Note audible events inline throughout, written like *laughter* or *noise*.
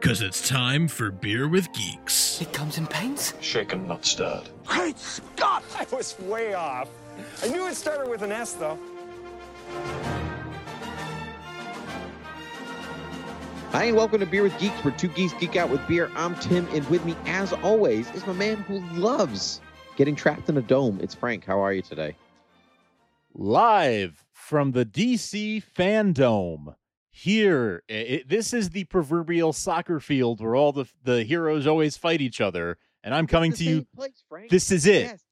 Cause it's time for Beer with Geeks. It comes in paints. Shaken, not stirred. Great Scott! I was way off. I knew it started with an S, though. Hi, and welcome to Beer with Geeks, where two geeks geek out with beer. I'm Tim, and with me, as always, is my man who loves getting trapped in a dome. It's Frank. How are you today? live from the DC Fandom. Here, it, this is the proverbial soccer field where all the the heroes always fight each other, and I'm coming to you. place. This is it. Yes.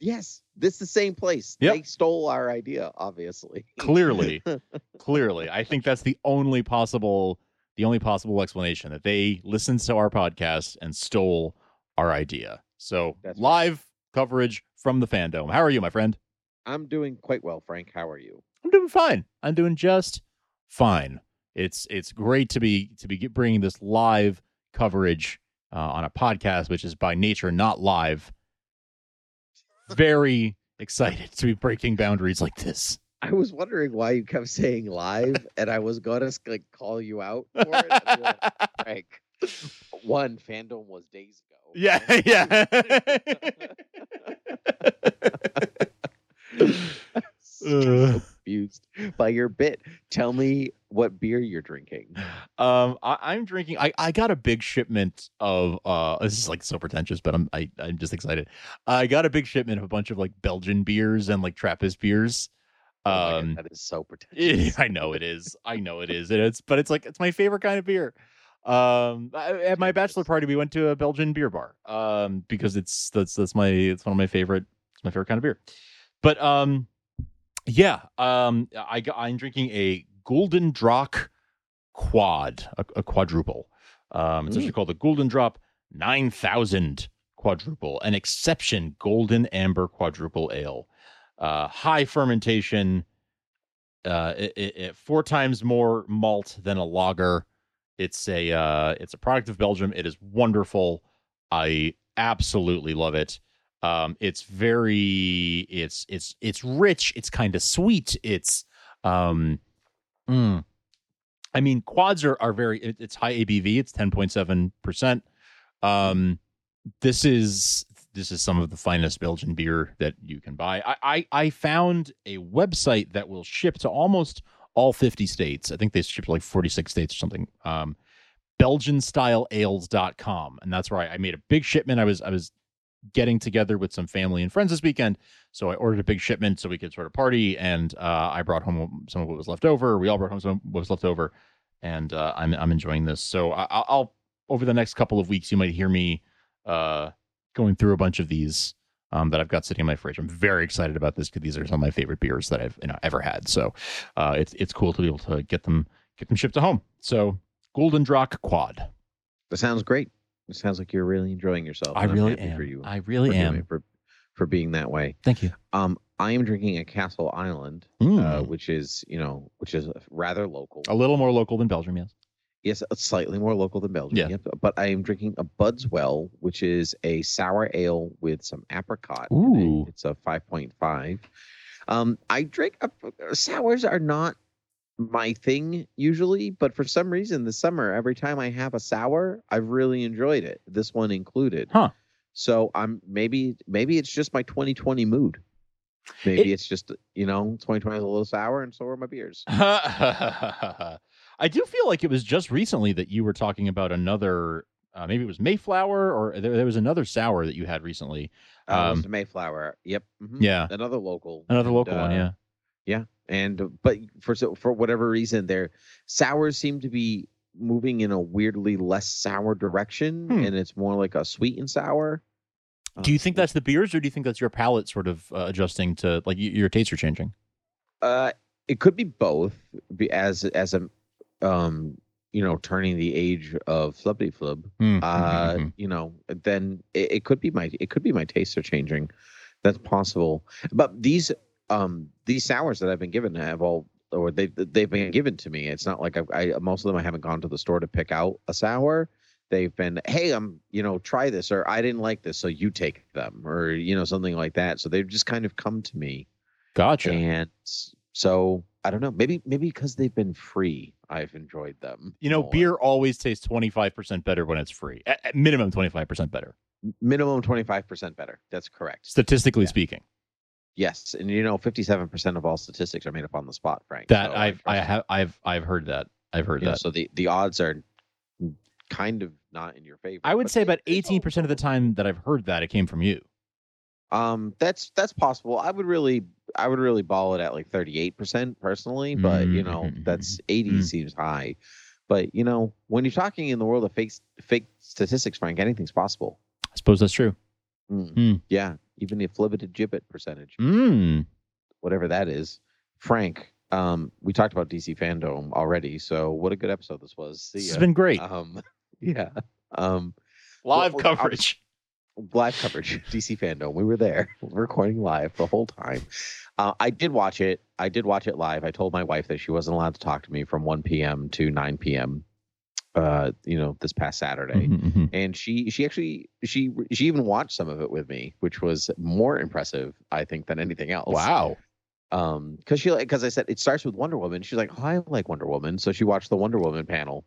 Yes, this is the same place. Yep. They stole our idea, obviously. Clearly, *laughs* clearly, I think that's the only possible the only possible explanation that they listened to our podcast and stole our idea. So That's right. live coverage from the fandom. How are you, my friend? I'm doing quite well, Frank. How are you? I'm doing fine. I'm doing just fine. It's it's great to be to be bringing this live coverage uh, on a podcast, which is by nature not live. Very excited to be breaking boundaries like this. I was wondering why you kept saying live, *laughs* and I was gonna like call you out *laughs* for it. Like, Frank, one fandom was days ago. Yeah, *laughs* yeah. so confused by your bit. Tell me what beer you're drinking. um, I, I'm drinking. I, I got a big shipment of. Uh, this is like so pretentious, but I'm I, I'm just excited. I got a big shipment of a bunch of like Belgian beers and like Trappist beers. Oh God, Um, that is so pretentious. *laughs* I know it is. I know it is. And it's but it's like it's my favorite kind of beer. Um, I- at my bachelor party, we went to a Belgian beer bar. Um, because it's that's that's my it's one of my favorite. It's my favorite kind of beer. But um, yeah. Um, I, I'm drinking a Gulden Draak Quad, a, a quadruple. Um, it's actually called the Gulden Draak Nine Thousand Quadruple, an exception Golden Amber Quadruple Ale. Uh, high fermentation uh it, it, it- four times more malt than a lager it's a uh it's a product of belgium it is wonderful i absolutely love it um it's very it's it's it's rich it's kind of sweet it's um mm, i mean quads are are very it- it's high abv it's 10.7 percent um this is this is some of the finest Belgian beer that you can buy. I, I I found a website that will ship to almost all 50 states. I think they ship to like 46 states or something. Um belgianstyleales.com and that's where I, I made a big shipment. I was I was getting together with some family and friends this weekend. So I ordered a big shipment so we could sort of party and uh, I brought home some of what was left over. We all brought home some of what was left over and uh, I'm I'm enjoying this. So I, I'll, I'll over the next couple of weeks you might hear me uh going through a bunch of these um, that I've got sitting in my fridge. I'm very excited about this because these are some of my favorite beers that I've you know ever had. So uh, it's it's cool to be able to get them get them shipped to home. So Gulden Draak Quad. That sounds great. It sounds like you're really enjoying yourself. I really am. For you, I really for am. for for being that way. Thank you. Um, I am drinking a Castle Island, uh, Mm. which is you know which is rather local. a little more local than Belgium, yes. Yes, slightly more local than Belgium. Yeah. Yep. But I am drinking a Budswell, which is a sour ale with some apricot. in it. Ooh. It's a 5.5. Um, I drink uh, sours are not my thing usually, but for some reason this summer, every time I have a sour, I've really enjoyed it. This one included. Huh. So I'm maybe maybe it's just my 2020 mood. Maybe It- it's just you know 2020 is a little sour, and so are my beers. *laughs* I do feel like it was just recently that you were talking about another. Uh, maybe it was Mayflower, or there, there was another sour that you had recently. Uh, it was Um, Mayflower. Yep. mhm. Yeah, Another local. another and, local one. uh, Yeah. Yeah, and but for so for whatever reason, their sours seem to be moving in a weirdly less sour direction, Hmm. and it's more like a sweet and sour. Do you Um, think that's the beers, or do you think that's your palate sort of uh, adjusting to like your tastes are changing? Uh, it could be both, be as as a, um, you know, turning the age of flubby Flub. Hmm, Uh, mhm. you know, then it, it could be my it could be my tastes are changing. That's possible. But these um these sours that I've been given have all or they they've been given to me. It's not like I've, I most of them I haven't gone to the store to pick out a sour. They've been, hey, I'm, you know, try this, or I didn't like this, so you take them, or you know, something like that. So they've just kind of come to me. Gotcha. And so I don't know. Maybe maybe because they've been free, I've enjoyed them. You know, more. beer always tastes twenty five percent better when it's free. At, at minimum twenty five percent better, minimum twenty five percent better. That's correct. statistically Yeah. speaking. Yes, and you know, fifty-seven percent of all statistics are made up on the spot, Frank. That So I've I have I've I've heard that. I've heard you know, that. so the the odds are kind of not in your favor. I would say about eighteen percent of the time that I've heard that it came from you. Um, that's that's possible. I would really, I would really ball it at like thirty-eight percent personally, but you know, that's 80 mhm. seems high. But you know, when you're talking in the world of fake fake statistics, Frank, anything's possible. I suppose that's true. Mm. Hmm. Yeah, even the flibbited gibbet percentage. Mm. whatever that is. Frank, um, we talked about DC fandom already, so what a good episode this was. See This ya. has been great. Um, *laughs* yeah. Um, Live well, coverage. live coverage, *laughs* DC fandom. We were there, *laughs* recording live the whole time. Uh, I did watch it. I did watch it live. I told my wife that she wasn't allowed to talk to me from 1 p.m. to 9 p.m. Uh, you know, this past Saturday. Mhm, mhm. and she she actually she she even watched some of it with me, which was more impressive, I think, than anything else. Wow. Um, because she like because I said it starts with Wonder Woman. She's like, oh, I like Wonder Woman, so she watched the Wonder Woman panel,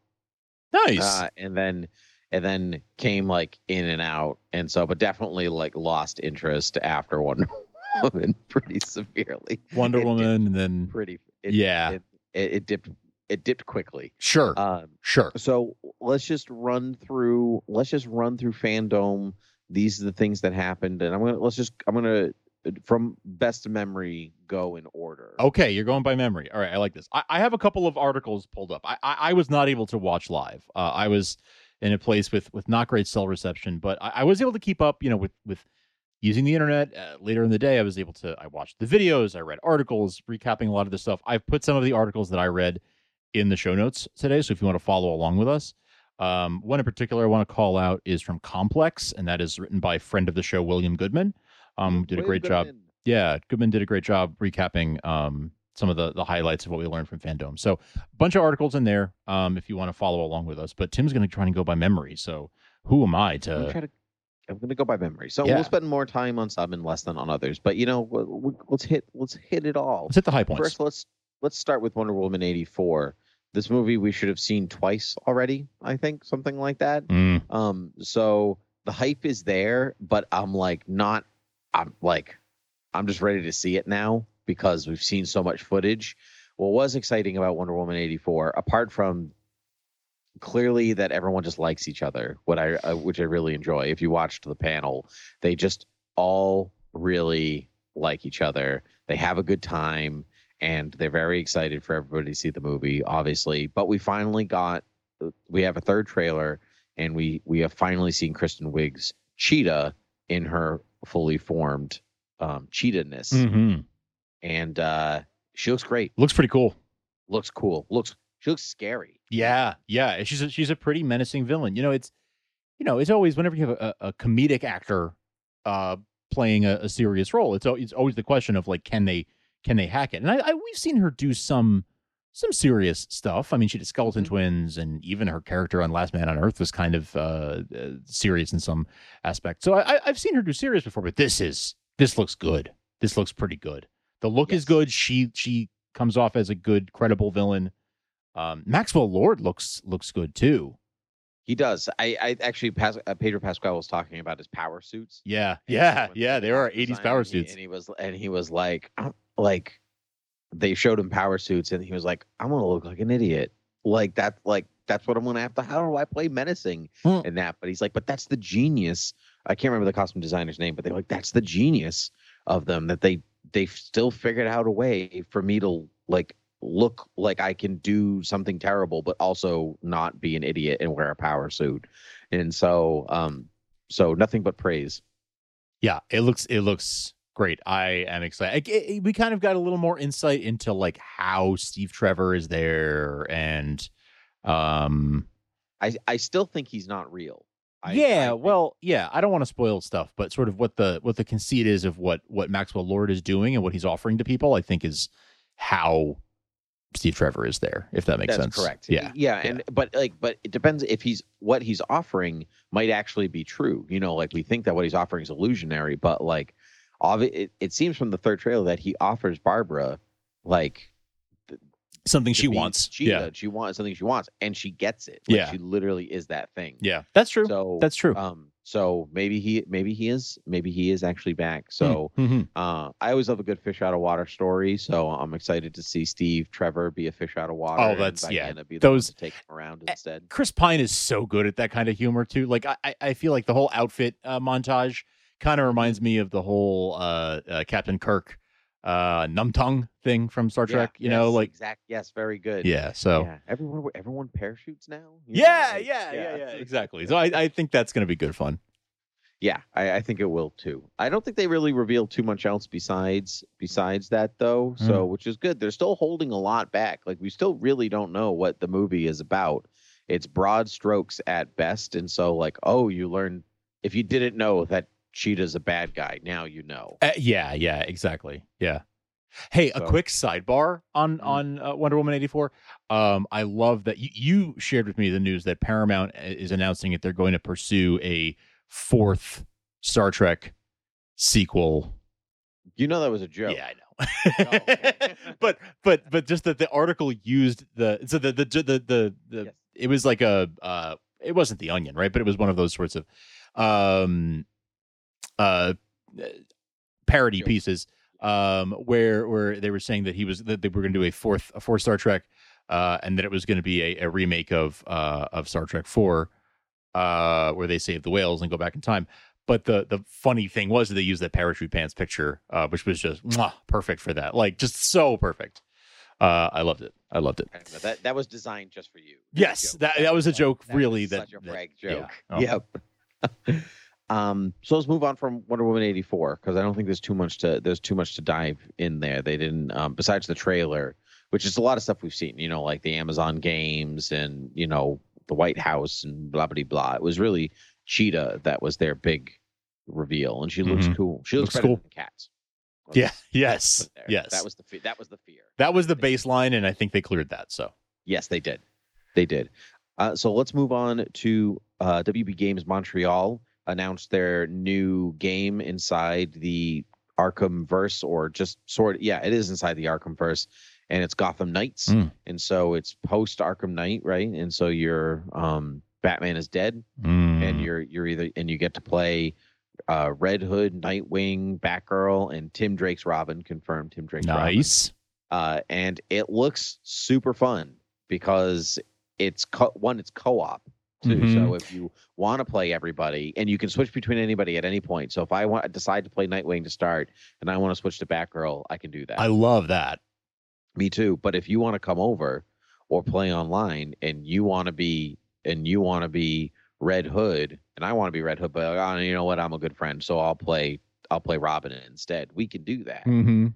Nice. uh, and then and then came like in and out, and so but definitely like lost interest after Wonder *laughs* Woman pretty severely. Wonder it Woman, and then pretty. It, Yeah. it, it, it dipped. It dipped quickly. sure, Um, sure. so let's just run through. Let's just run through fandom. These are the things that happened, and I'm gonna let's just I'm gonna from best memory go in order. Okay, you're going by memory. All right, I like this. I, I have a couple of articles pulled up. I, I, I was not able to watch live. Uh, I was in a place with with not great cell reception, but I, I was able to keep up. You know, with with using the internet. Uh, later in the day, I was able to. I watched the videos. I read articles recapping a lot of the stuff. I've put some of the articles that I read in the show notes today. So if you want to follow along with us. Um, one in particular I want to call out is from Complex, and that is written by friend of the show William Goodman. Um, did a William great job yeah, Goodman did a great job recapping um, some of the the highlights of what we learned from fandom. So a bunch of articles in there um, if you want to follow along with us. But Tim's going to try and go by memory. So who am I I'm to? gonna to. I'm gonna go by memory. So Yeah. we'll spend more time on some and less than on others. But you know, we- we- let's hit let's hit it all. Let's hit the high points. First, let's let's start with Wonder Woman '84. This movie we should have seen twice already. I think something like that. Mm, Um, so the hype is there, but I'm like not. I'm like, I'm just ready to see it now because we've seen so much footage. What was exciting about Wonder Woman '84, apart from clearly that everyone just likes each other, what I uh, which I really enjoy. If you watched the panel, they just all really like each other. They have a good time and they're very excited for everybody to see the movie obviously but we finally got we have a third trailer and we we have finally seen kristen wiig's cheetah in her fully formed um cheetah-ness mhm. and uh she looks great Looks pretty cool. looks cool looks she looks scary Yeah, yeah. She's a, she's a pretty menacing villain. You know, it's you know, it's always whenever you have a, a comedic actor uh, playing a, a serious role, it's it's always the question of like, can they can they hack it? And I, I we've seen her do some some serious stuff. I mean, she did Skeleton Mhm. Twins, and even her character on Last Man on Earth was kind of uh, uh, serious in some aspect. So I, I- I've seen her do serious before, but this is this looks good. This looks pretty good. The look is good. She she comes off as a good, credible villain. Um, Maxwell Lord looks looks good too. he does i i actually Pas- uh, pedro pascal was talking about his power suits Yeah, yeah, yeah. he There are '80s power suits. and he was and he was like I'm- like they showed him power suits and he was like i'm gonna look like an idiot like that like that's what i'm gonna have to how do i play menacing Hmm. in that but he's like but that's the genius i can't remember the costume designer's name but they're like that's the genius of them that they they still figured out a way for me to like look like I can do something terrible, but also not be an idiot and wear a power suit. And so, um, so nothing but praise. Yeah, it looks it looks great. I am excited. I- I- we kind of got a little more insight into like how Steve Trevor is there, and um, I I still think he's not real. I, yeah, well, yeah. I don't want to spoil stuff, but sort of what the what the conceit is of what what Maxwell Lord is doing and what he's offering to people, I think is how Steve Trevor is there. If that makes that's sense, correct. Yeah, yeah, and but like, but it depends if he's what he's offering might actually be true. You know, like we think that what he's offering is illusionary, but like, obvi- it, it seems from the third trailer that he offers Barbara like something she wants. Cheetah. Yeah, She wants something she wants, and she gets it. Like, Yeah. she literally is that thing. yeah, that's true. So that's true. Um, so maybe he maybe he is maybe he is actually back. So Mhm. uh, I always love a good fish out of water story. So I'm excited to see Steve Trevor be a fish out of water. Oh, and that's- yeah, be the one those- to take him around instead. Chris Pine is so good at that kind of humor too. Like I, I- I feel like the whole outfit uh, montage kind of reminds me of the whole uh, uh, Captain Kirk uh, Numtung thing from Star Yeah, Trek. You know, like exact. Yes, very good. yeah. So Yeah, everyone everyone parachutes now. yeah, like, yeah, yeah, yeah, exactly. So I, I think that's going to be good fun. Yeah, I, I think it will too. I don't think they really reveal too much else besides besides that though. So Hmm. which is good. They're still holding a lot back. Like we still really don't know what the movie is about. It's broad strokes at best, and so like, oh, you learn if you didn't know that Cheetah's a bad guy, now you know. Uh, yeah, yeah, exactly. Yeah. Hey, a quick sidebar on Mhm. on uh, Wonder Woman eighty four. Um, I love that you, you shared with me the news that Paramount uh, is announcing that they're going to pursue a fourth Star Trek sequel. You know that was a joke. Yeah, I know. Oh, *laughs* but but but just that the article used the so the the the the, the Yes. it was like a uh it wasn't the onion right but it was one of those sorts of um uh parody Joke. pieces um where where they were saying that he was that they were going to do a fourth a fourth Star Trek uh and that it was going to be a, a remake of uh of Star Trek 4 uh where they save the whales and go back in time but the the funny thing was that they used that parachute pants picture, uh, which was just mwah, perfect for that. Like just so perfect. Uh, I loved it. I loved it. That that was designed just for you. Yes, that that was a joke. That really, that such a that- brag yeah. joke. Oh. Yep. *laughs* um. So let's move on from Wonder Woman eighty four because I don't think there's too much to there's too much to dive in there. They didn't um, besides the trailer, which is a lot of stuff we've seen. You know, like the Amazon games and you know the White House and blah blah blah. It was really Cheetah that was their big reveal, and she looks Mhm. cool. She looks, Looks better cool. than cats. Yeah. Let's Yes. it there. Yes. That was the fe- that was the fear. that was the baseline, and I think they cleared that. So Yes, they did. They did. Uh, so let's move on to uh, WB Games Montreal announced their new game inside the Arkham verse, or just sort of, yeah, it is inside the Arkham verse, and it's Gotham Knights. Mm. And so it's post Arkham Knight, right? And so your um, Batman is dead, Mm. and you're you're either and you get to play uh, Red Hood, Nightwing, Batgirl, and Tim Drake's Robin. Confirmed, Tim Drake's Robin nice. uh, and it looks super fun because it's co- one it's co-op too Mhm. so if you want to play everybody and you can switch between anybody at any point so if i want decide to play nightwing to start and i want to switch to batgirl i can do that I love that. me too but if you want to come over or play online and you want to be and you want to be red hood and i want to be red hood but oh, you know what i'm a good friend so i'll play i'll play robin instead we can do that Mm-hmm.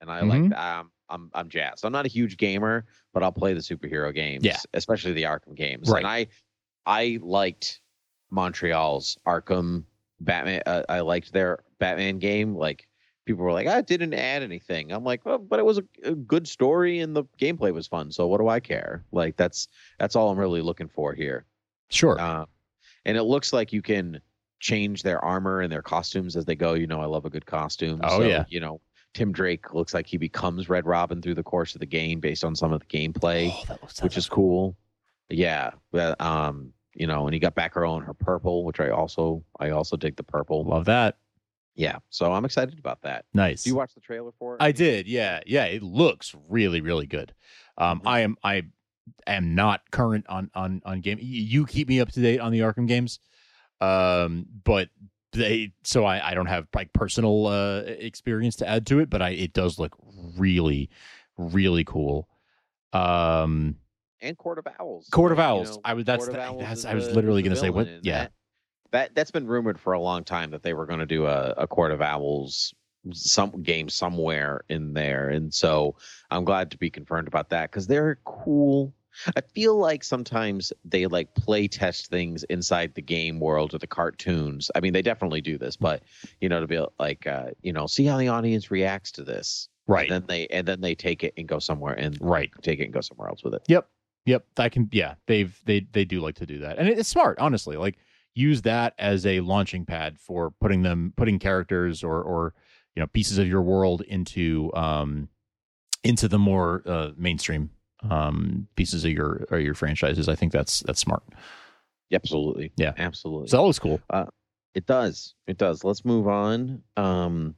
and I like Mhm. that. Um, I'm I'm jazzed. I'm not a huge gamer, but I'll play the superhero games, Yeah. especially the Arkham games. Right. And I I liked Montreal's Arkham Batman. Uh, I liked their Batman game. Like people were like, I didn't add anything. I'm like, well, but it was a, a good story and the gameplay was fun. So what do I care? Like that's that's all I'm really looking for here. Sure. Uh, and it looks like you can change their armor and their costumes as they go. You know, I love a good costume. Oh, so, yeah. You know, Tim Drake looks like he becomes Red Robin through the course of the game based on some of the gameplay, Oh, which is looks- cool. Yeah. But, um, you know, and you got Batgirl in her purple, which I also I also dig the purple. Love that. Yeah. So I'm excited about that. Nice. Do you watch the trailer for it? I did. Yeah. Yeah. It looks really, really good. Um, Mhm. I am, I am not current on, on, on game. You keep me up to date on the Arkham games. Um, but they, so I, I don't have like personal, uh, experience to add to it, but I, it does look really, really cool. Um, and Court of Owls. Court of right? You Owls. know, I was that's, Court the- Owls that's I was the- literally going to say what? Yeah, that, that that's been rumored for a long time that they were going to do a, a Court of Owls some game somewhere in there, and so I'm glad to be confirmed about that because they're cool. I feel like sometimes they like play test things inside the game world or the cartoons. I mean, they definitely do this, but you know, to be like, uh, you know, see how the audience reacts to this, right. and then they and then they take it and go somewhere and Right. take it and go somewhere else with it. Yep. Yep. I can yeah, they've they they do like to do that. And it's smart, honestly. Like use that as a launching pad for putting them putting characters or or you know pieces of your world into um into the more uh mainstream um pieces of your or your franchises. I think that's that's smart. Absolutely. Yeah. Absolutely. So that was cool. Uh, it does. It does. Let's move on. Um,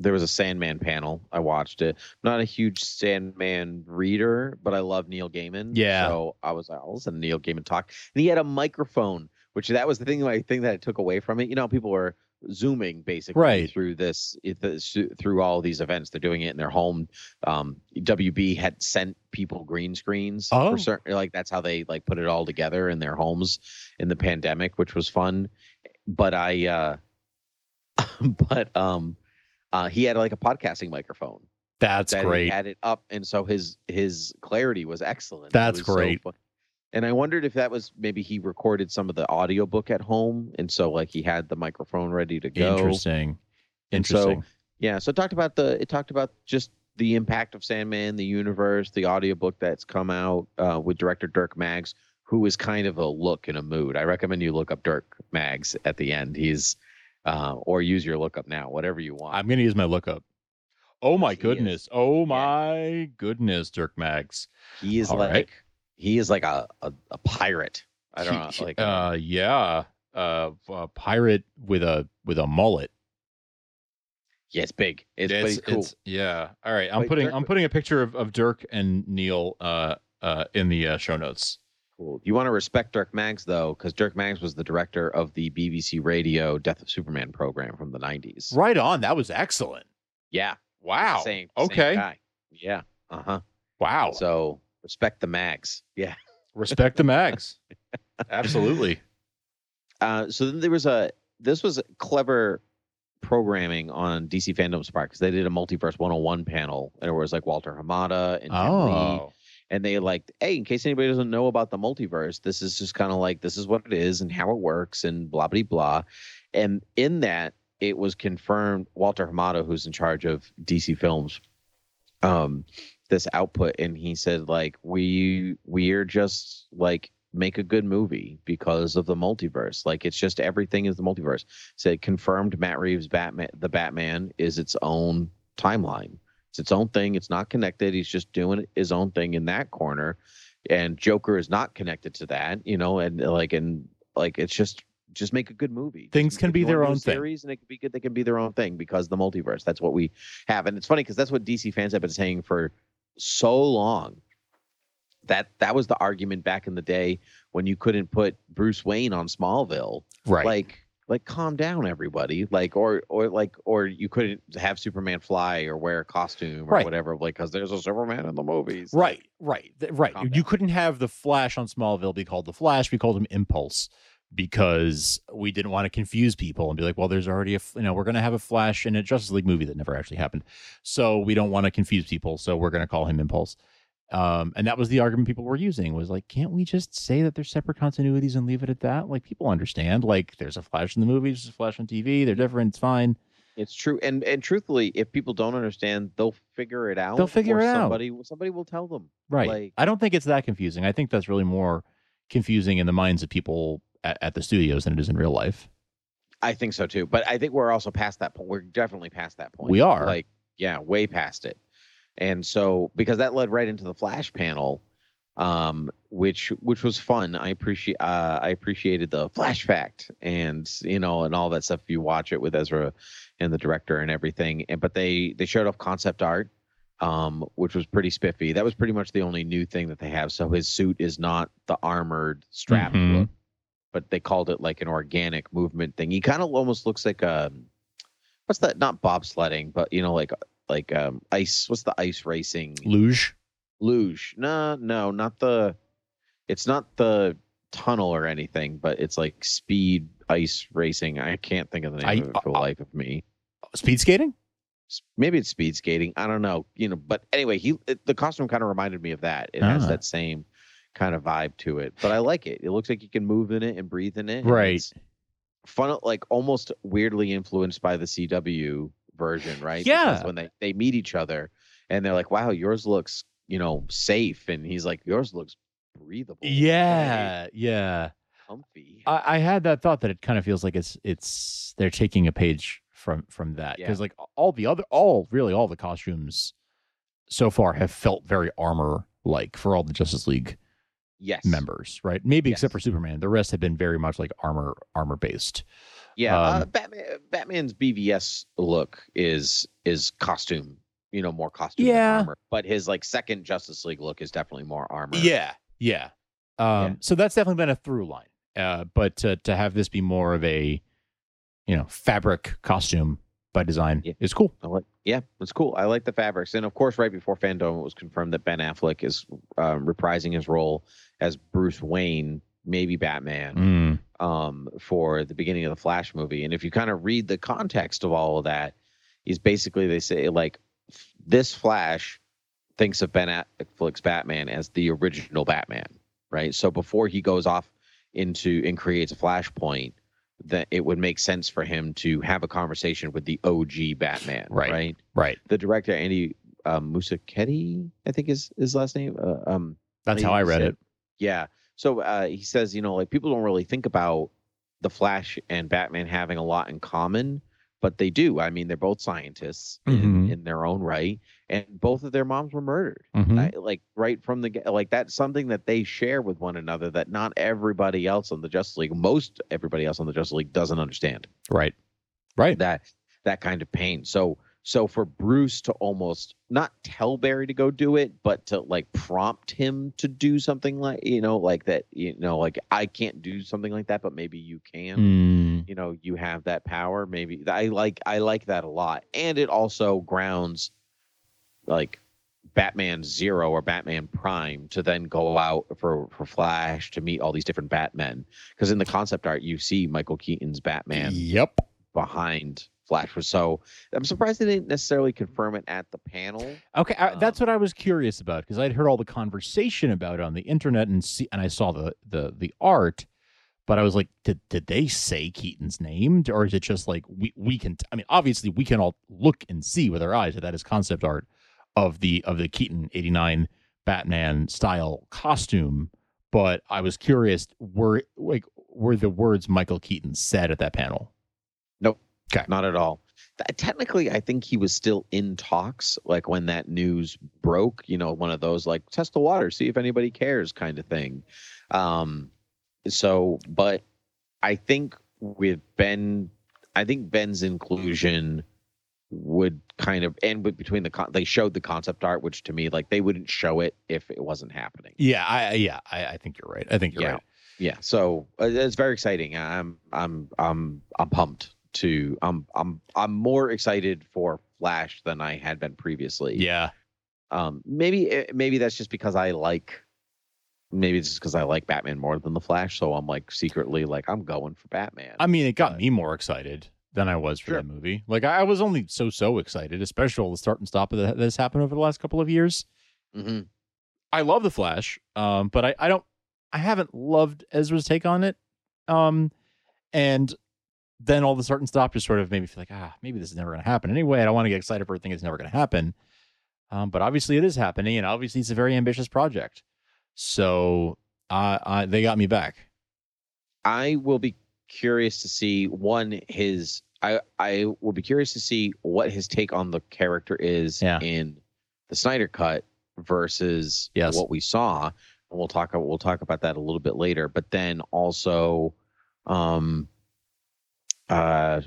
there was a Sandman panel. I watched it. not a huge Sandman reader, but I love Neil Gaiman. Yeah. So I was like, I'll listen to Neil Gaiman talk. And he had a microphone, which that was the thing. My thing that I took away from it. You know, people were zooming basically Right. through this this- through all these events. They're doing it in their home. Um, WB had sent people green screens Oh. for certain. Like that's how they like put it all together in their homes in the pandemic, which was fun. But I, uh, *laughs* but um, uh, he had like a podcasting microphone. That's that great. He had it up, and so his his clarity was excellent. That's was great. fun. And I wondered if that was maybe he recorded some of the audiobook at home, and so like he had the microphone ready to go. Interesting. And so- Interesting. Yeah, so it talked about the it talked about just the impact of Sandman, the universe, the audiobook that's come out uh, with director Dirk Maggs, who is kind of a look and a mood. I recommend you look up Dirk Maggs at the end. He's uh, or use your lookup now, whatever you want. I'm gonna use my lookup. Oh my He is. goodness. Oh my goodness, Dirk Maggs. he is all like right. he is like a, a, a pirate. I don't know, like uh yeah. Uh a pirate with a with a mullet. yeah, it's big. It's, but It's- cool. it's- yeah. All right. I'm Wait, putting Dirk- I'm putting a picture of, of Dirk and Neil uh uh in the uh, show notes. Cool. You want to respect Dirk Maggs though, because Dirk Maggs was the director of the BBC Radio Death of Superman program from the '90s. Right on. That was excellent. Yeah. Wow. Same. same okay. guy. Yeah. Uh huh. Wow. So respect the Maggs. Yeah. *laughs* Respect the Maggs. Absolutely. *laughs* Uh, so then there was a this was clever programming on DC Fandom's part because they did a multiverse 101 panel and it was like Walter Hamada and Jim Lee Oh. And they like hey in case anybody doesn't know about the multiverse this is just kind of like this is what it is and how it works and blah blah blah. And in that it was confirmed walter hamada who's in charge of dc films um this output and he said like we we're just like make a good movie because of the multiverse. Like it's just everything is the multiverse. Said confirmed matt reeves batman the batman is its own timeline it's its own thing. It's not connected. He's just doing his own thing in that corner. And Joker is not connected to that, you know, and like and like it's just just make a good movie. Things can be their do a own thing. series and it can be good, they can be their own thing because the multiverse. That's what we have. And it's funny because that's what DC fans have been saying for so long. That that was the argument back in the day when you couldn't put Bruce Wayne on Smallville Right. like like calm down everybody like or or like or you couldn't have superman fly or wear a costume or Right. whatever like because there's a superman in the movies Right, right, right. Calm You down. couldn't have the Flash on Smallville be called the Flash. We called him Impulse because we didn't want to confuse people and be like, well, there's already a, f- you know, we're going to have a Flash in a Justice League movie that never actually happened. So we don't want to confuse people. So we're going to call him Impulse. Um, and that was the argument people were using was like, can't we just say that there's separate continuities and leave it at that? Like people understand, like there's a Flash in the movies, there's a Flash on TV. They're different. It's fine. it's true and and truthfully if people don't understand they'll figure it out They'll figure or it out. somebody somebody will tell them Right. like I don't think it's that confusing. I think that's really more confusing in the minds of people at, at the studios than it is in real life. i think so too but i think we're also past that point we're definitely past that point We are. like yeah way past it and so because that led right into the flash panel um which which was fun. I appreciate uh i appreciated the flash fact and you know and all that stuff if you watch it with ezra and the director and everything. And but they they showed off concept art um which was pretty spiffy. That was pretty much the only new thing that they have. So his suit is not the armored strapped Mhm. look but they called it like an organic movement thing. He kind of almost looks like a what's that? Not bobsledding but you know like like um ice what's the ice racing Luge. luge. No, no, not the. It's not the tunnel or anything, but it's like speed ice racing. I can't think of the name I- of it for the uh, life of me. Speed skating? Maybe it's speed skating. I don't know. You know, but anyway, he it, the costume kind of reminded me of that. It has Ah. that same kind of vibe to it. But I like it. It looks like you can move in it and breathe in it. Right. it's Fun, like almost weirdly influenced by the CW version, right? Yeah. Because when they they meet each other and they're like, "Wow, yours looks, you know, safe," and he's like, "Yours looks breathable." Yeah, yeah. comfy. I, I had that thought that it kind of feels like it's it's they're taking a page from from that Yeah. because like all the other all really all the costumes so far have felt very armor like for all the Justice League yes. members, right? Maybe except for Superman, the rest have been very much like armor armor based. Yeah, uh, Um, Batman. Batman's BVS look is is costume. You know, more costume Yeah. than armor. But his like second Justice League look is definitely more armor. Yeah, yeah. Um, Yeah. So that's definitely been a through line. Uh, but to to have this be more of a, you know, fabric costume by design Yeah. is cool. I like, yeah, it's cool. I like the fabrics, and of course, right before Fandom, it was confirmed that Ben Affleck is um, reprising his role as Bruce Wayne, maybe Batman, Mm. Um, for the beginning of the Flash movie. And if you kind of read the context of all of that, is basically they say like this Flash thinks of Ben Affleck's Batman as the original Batman, right? So before he goes off into and creates a Flashpoint, that it would make sense for him to have a conversation with the OG Batman, Right. right? Right. The director Andy um, I think is his last name. Uh, um, That's how I read said- it. yeah. So uh, he says, you know, like people don't really think about the Flash and Batman having a lot in common, but they do. I mean, they're both scientists in, Mhm. in their own right, and both of their moms were murdered. Mhm. I- like right from the like that's something that they share with one another that not everybody else on the Justice League, most everybody else on the Justice League doesn't understand Right. Right. that that kind of pain. So so for Bruce to almost not tell Barry to go do it, but to like prompt him to do something like you know like that you know like I can't do something like that, but maybe you can. Mm. You know, you have that power. Maybe I like I like that a lot, and it also grounds like Batman Zero or Batman Prime to then go out for for Flash to meet all these different Batmen. Because in the concept art, you see Michael Keaton's Batman Yep. behind Flash. So I'm surprised they didn't necessarily confirm it at the panel. Okay, I, Um, that's what I was curious about because I'd heard all the conversation about it on the internet and see, and I saw the the the art, but I was like, did did they say Keaton's name, or is it just like we we can? I mean, obviously we can all look and see with our eyes that that is concept art of the of the Keaton '89 Batman style costume. But I was curious, were like were the words Michael Keaton said at that panel? Okay. Not at all. Technically, I think he was still in talks, like when that news broke. You know, one of those like test the water, see if anybody cares, kind of thing. Um, so, but I think with Ben, I think Ben's inclusion would kind of and with between the con- they showed the concept art, which to me, like they wouldn't show it if it wasn't happening. Yeah, I yeah, I, I think you're right. I think you're Yeah. right. yeah so uh, it's very exciting i'm i'm i'm i'm pumped to i'm i'm i'm more excited for flash than i had been previously Yeah. um maybe eh, maybe that's just because i like maybe it's just because i like batman more than the flash so i'm like secretly like i'm going for batman I mean, it got But- me more excited than I was for Sure. that movie. Like I was only so so excited, especially all the start and stop that has happened over the last couple of years. hmm I love the Flash, um, but I, I don't I haven't loved Ezra's take on it. Um, and then all the start and stop just sort of made me feel like ah maybe this is never going to happen anyway. I don't want to get excited for a thing that's never going to happen. Um, but obviously it is happening, and obviously it's a very ambitious project. So uh, I, they got me back. i will be curious to see one his i i will be curious to see what his take on the character is Yeah. in the snyder cut versus Yes. what we saw and we'll talk we'll talk about that a little bit later but then also um uh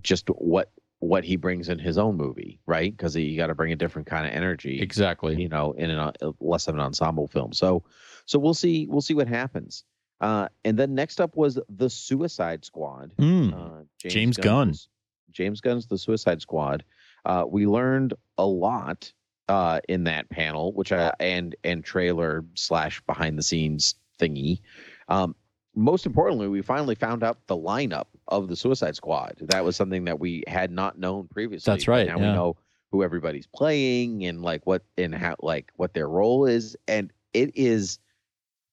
just what what he brings in his own movie right because you got to bring a different kind of energy Exactly. you know in an uh, less of an ensemble film so so we'll see we'll see what happens uh and then next up was the suicide squad Mm. uh, James Gunn. James Gunn's The Suicide Squad. Uh, we learned a lot uh, in that panel, which I and and trailer slash behind the scenes thingy. Um, most importantly, we finally found out the lineup of the Suicide Squad. That was something that we had not known previously. That's right, Now yeah. we know who everybody's playing and like what and how like what their role is, and it is.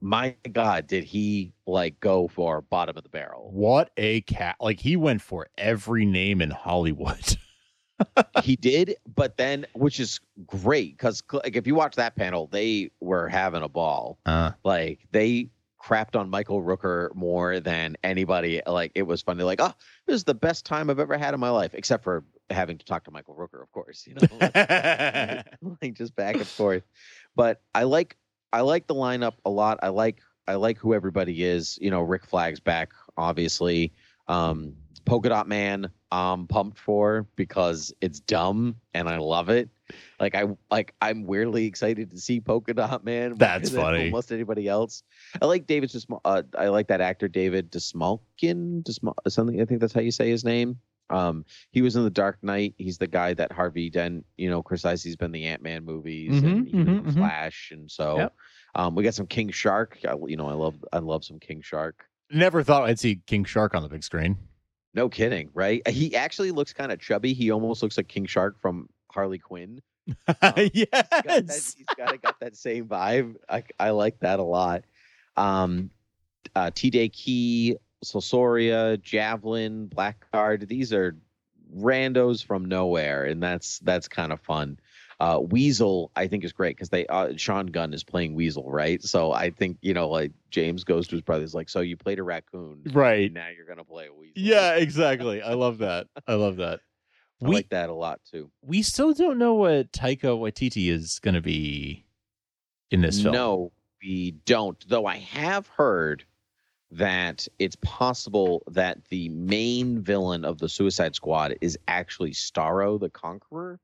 My God, did he like go for bottom of the barrel? What a cat! Like he went for every name in Hollywood. *laughs* he did, but then, which is great because like if you watch that panel, they were having a ball. Uh, Like they crapped on Michael Rooker more than anybody. Like it was funny. Like, oh, this is the best time I've ever had in my life, except for having to talk to Michael Rooker, of course. You know, *laughs* *laughs* like just back and forth. But I like I like the lineup a lot. I like I like who everybody is. You know, Rick Flag's back, obviously. Um, Polka Dot Man, I'm pumped for because it's dumb and I love it. Like I like I'm weirdly excited to see Polka Dot Man. That's funny. Almost anybody else. I like David. Desmal- uh, I like that actor David Desmalkin. Desmal- something. I think that's how you say his name. Um, he was in the Dark Knight. He's the guy that Harvey Dent, you know, criticized. He's been the Ant Man movies and Mhm, was in mhm, mhm. Flash, and so Yep. um, we got some King Shark. I, you know, I love I love some King Shark. never thought I'd see King Shark on the big screen. No kidding, right? He actually looks kind of chubby. He almost looks like King Shark from Harley Quinn. yes. *laughs* He's got that, he's got, got that same vibe. I, I like that a lot. Um, uh, T Day Key, Sosoria, Javelin, Blackguard. These are randos from nowhere, and that's that's kind of fun. Uh, Weasel, I think, is great because they uh, Sean Gunn is playing Weasel, right? So I think you know, like James goes to his brothers, like, so you played a raccoon, Right. Now you're gonna play a Weasel. Yeah, exactly. I love that. I love that. I we like that a lot too. we still don't know what Taika Waititi is going to be in this film. No, we don't. Though I have heard that it's possible that the main villain of the Suicide Squad is actually Starro the Conqueror.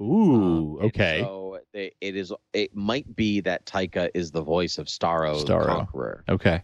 Um, Ooh, And okay. So they, it is. It might be that Taika is the voice of Starro, the Starro. Conqueror. okay.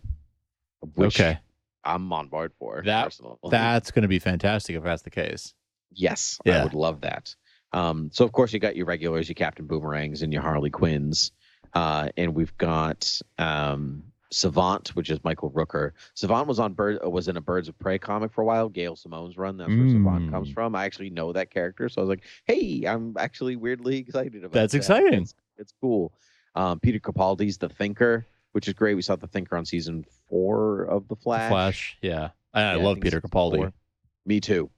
Which Okay. I'm on board for. That- personally. That's going to be fantastic if that's the case. Yes, Yeah. I would love that. Um, so of course you got your regulars, your Captain Boomerangs, and your Harley Quinns, uh, and we've got um, Savant, which is Michael Rooker. Savant was on Bird uh, was in a Birds of Prey comic for a while. Gail Simone's run. That's where Savant comes Mm. from. I actually know that character, so I was like, hey, I'm actually weirdly excited about. That." That's that. exciting. It's, it's cool. Um, Peter Capaldi's the Thinker, which is great. We saw the Thinker on season four of the Flash. Flash. Yeah. I, I Yeah, I love think Peter Capaldi. four. Me too.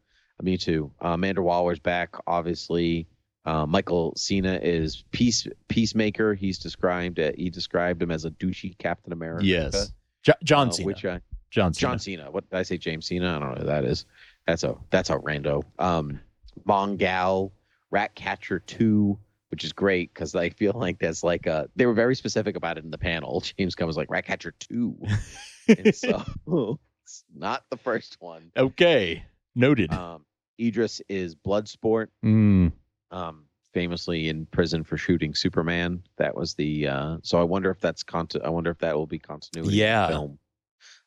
Me too. Uh, Amanda Waller's back, obviously. Uh, Michael Cena is peace peacemaker. He's described uh, he described him as a douchey Captain America. Yes. Jo- John uh, Cena. Which I, John Cena. John Cena. What did I say? James Cena. I don't know who that is. That's a that's a rando. Um, Mongal, Ratcatcher two, which is great because I feel like that's like a. They were very specific about it in the panel. *laughs* James Gunn was like Ratcatcher two, *laughs* and so *laughs* it's not the first one. Okay. Noted. Um, Idris is Bloodsport, Mm. um, famously in prison for shooting Superman. That was the. Uh, so I wonder if that's conti- I wonder if that will be continuity. in the Yeah. film.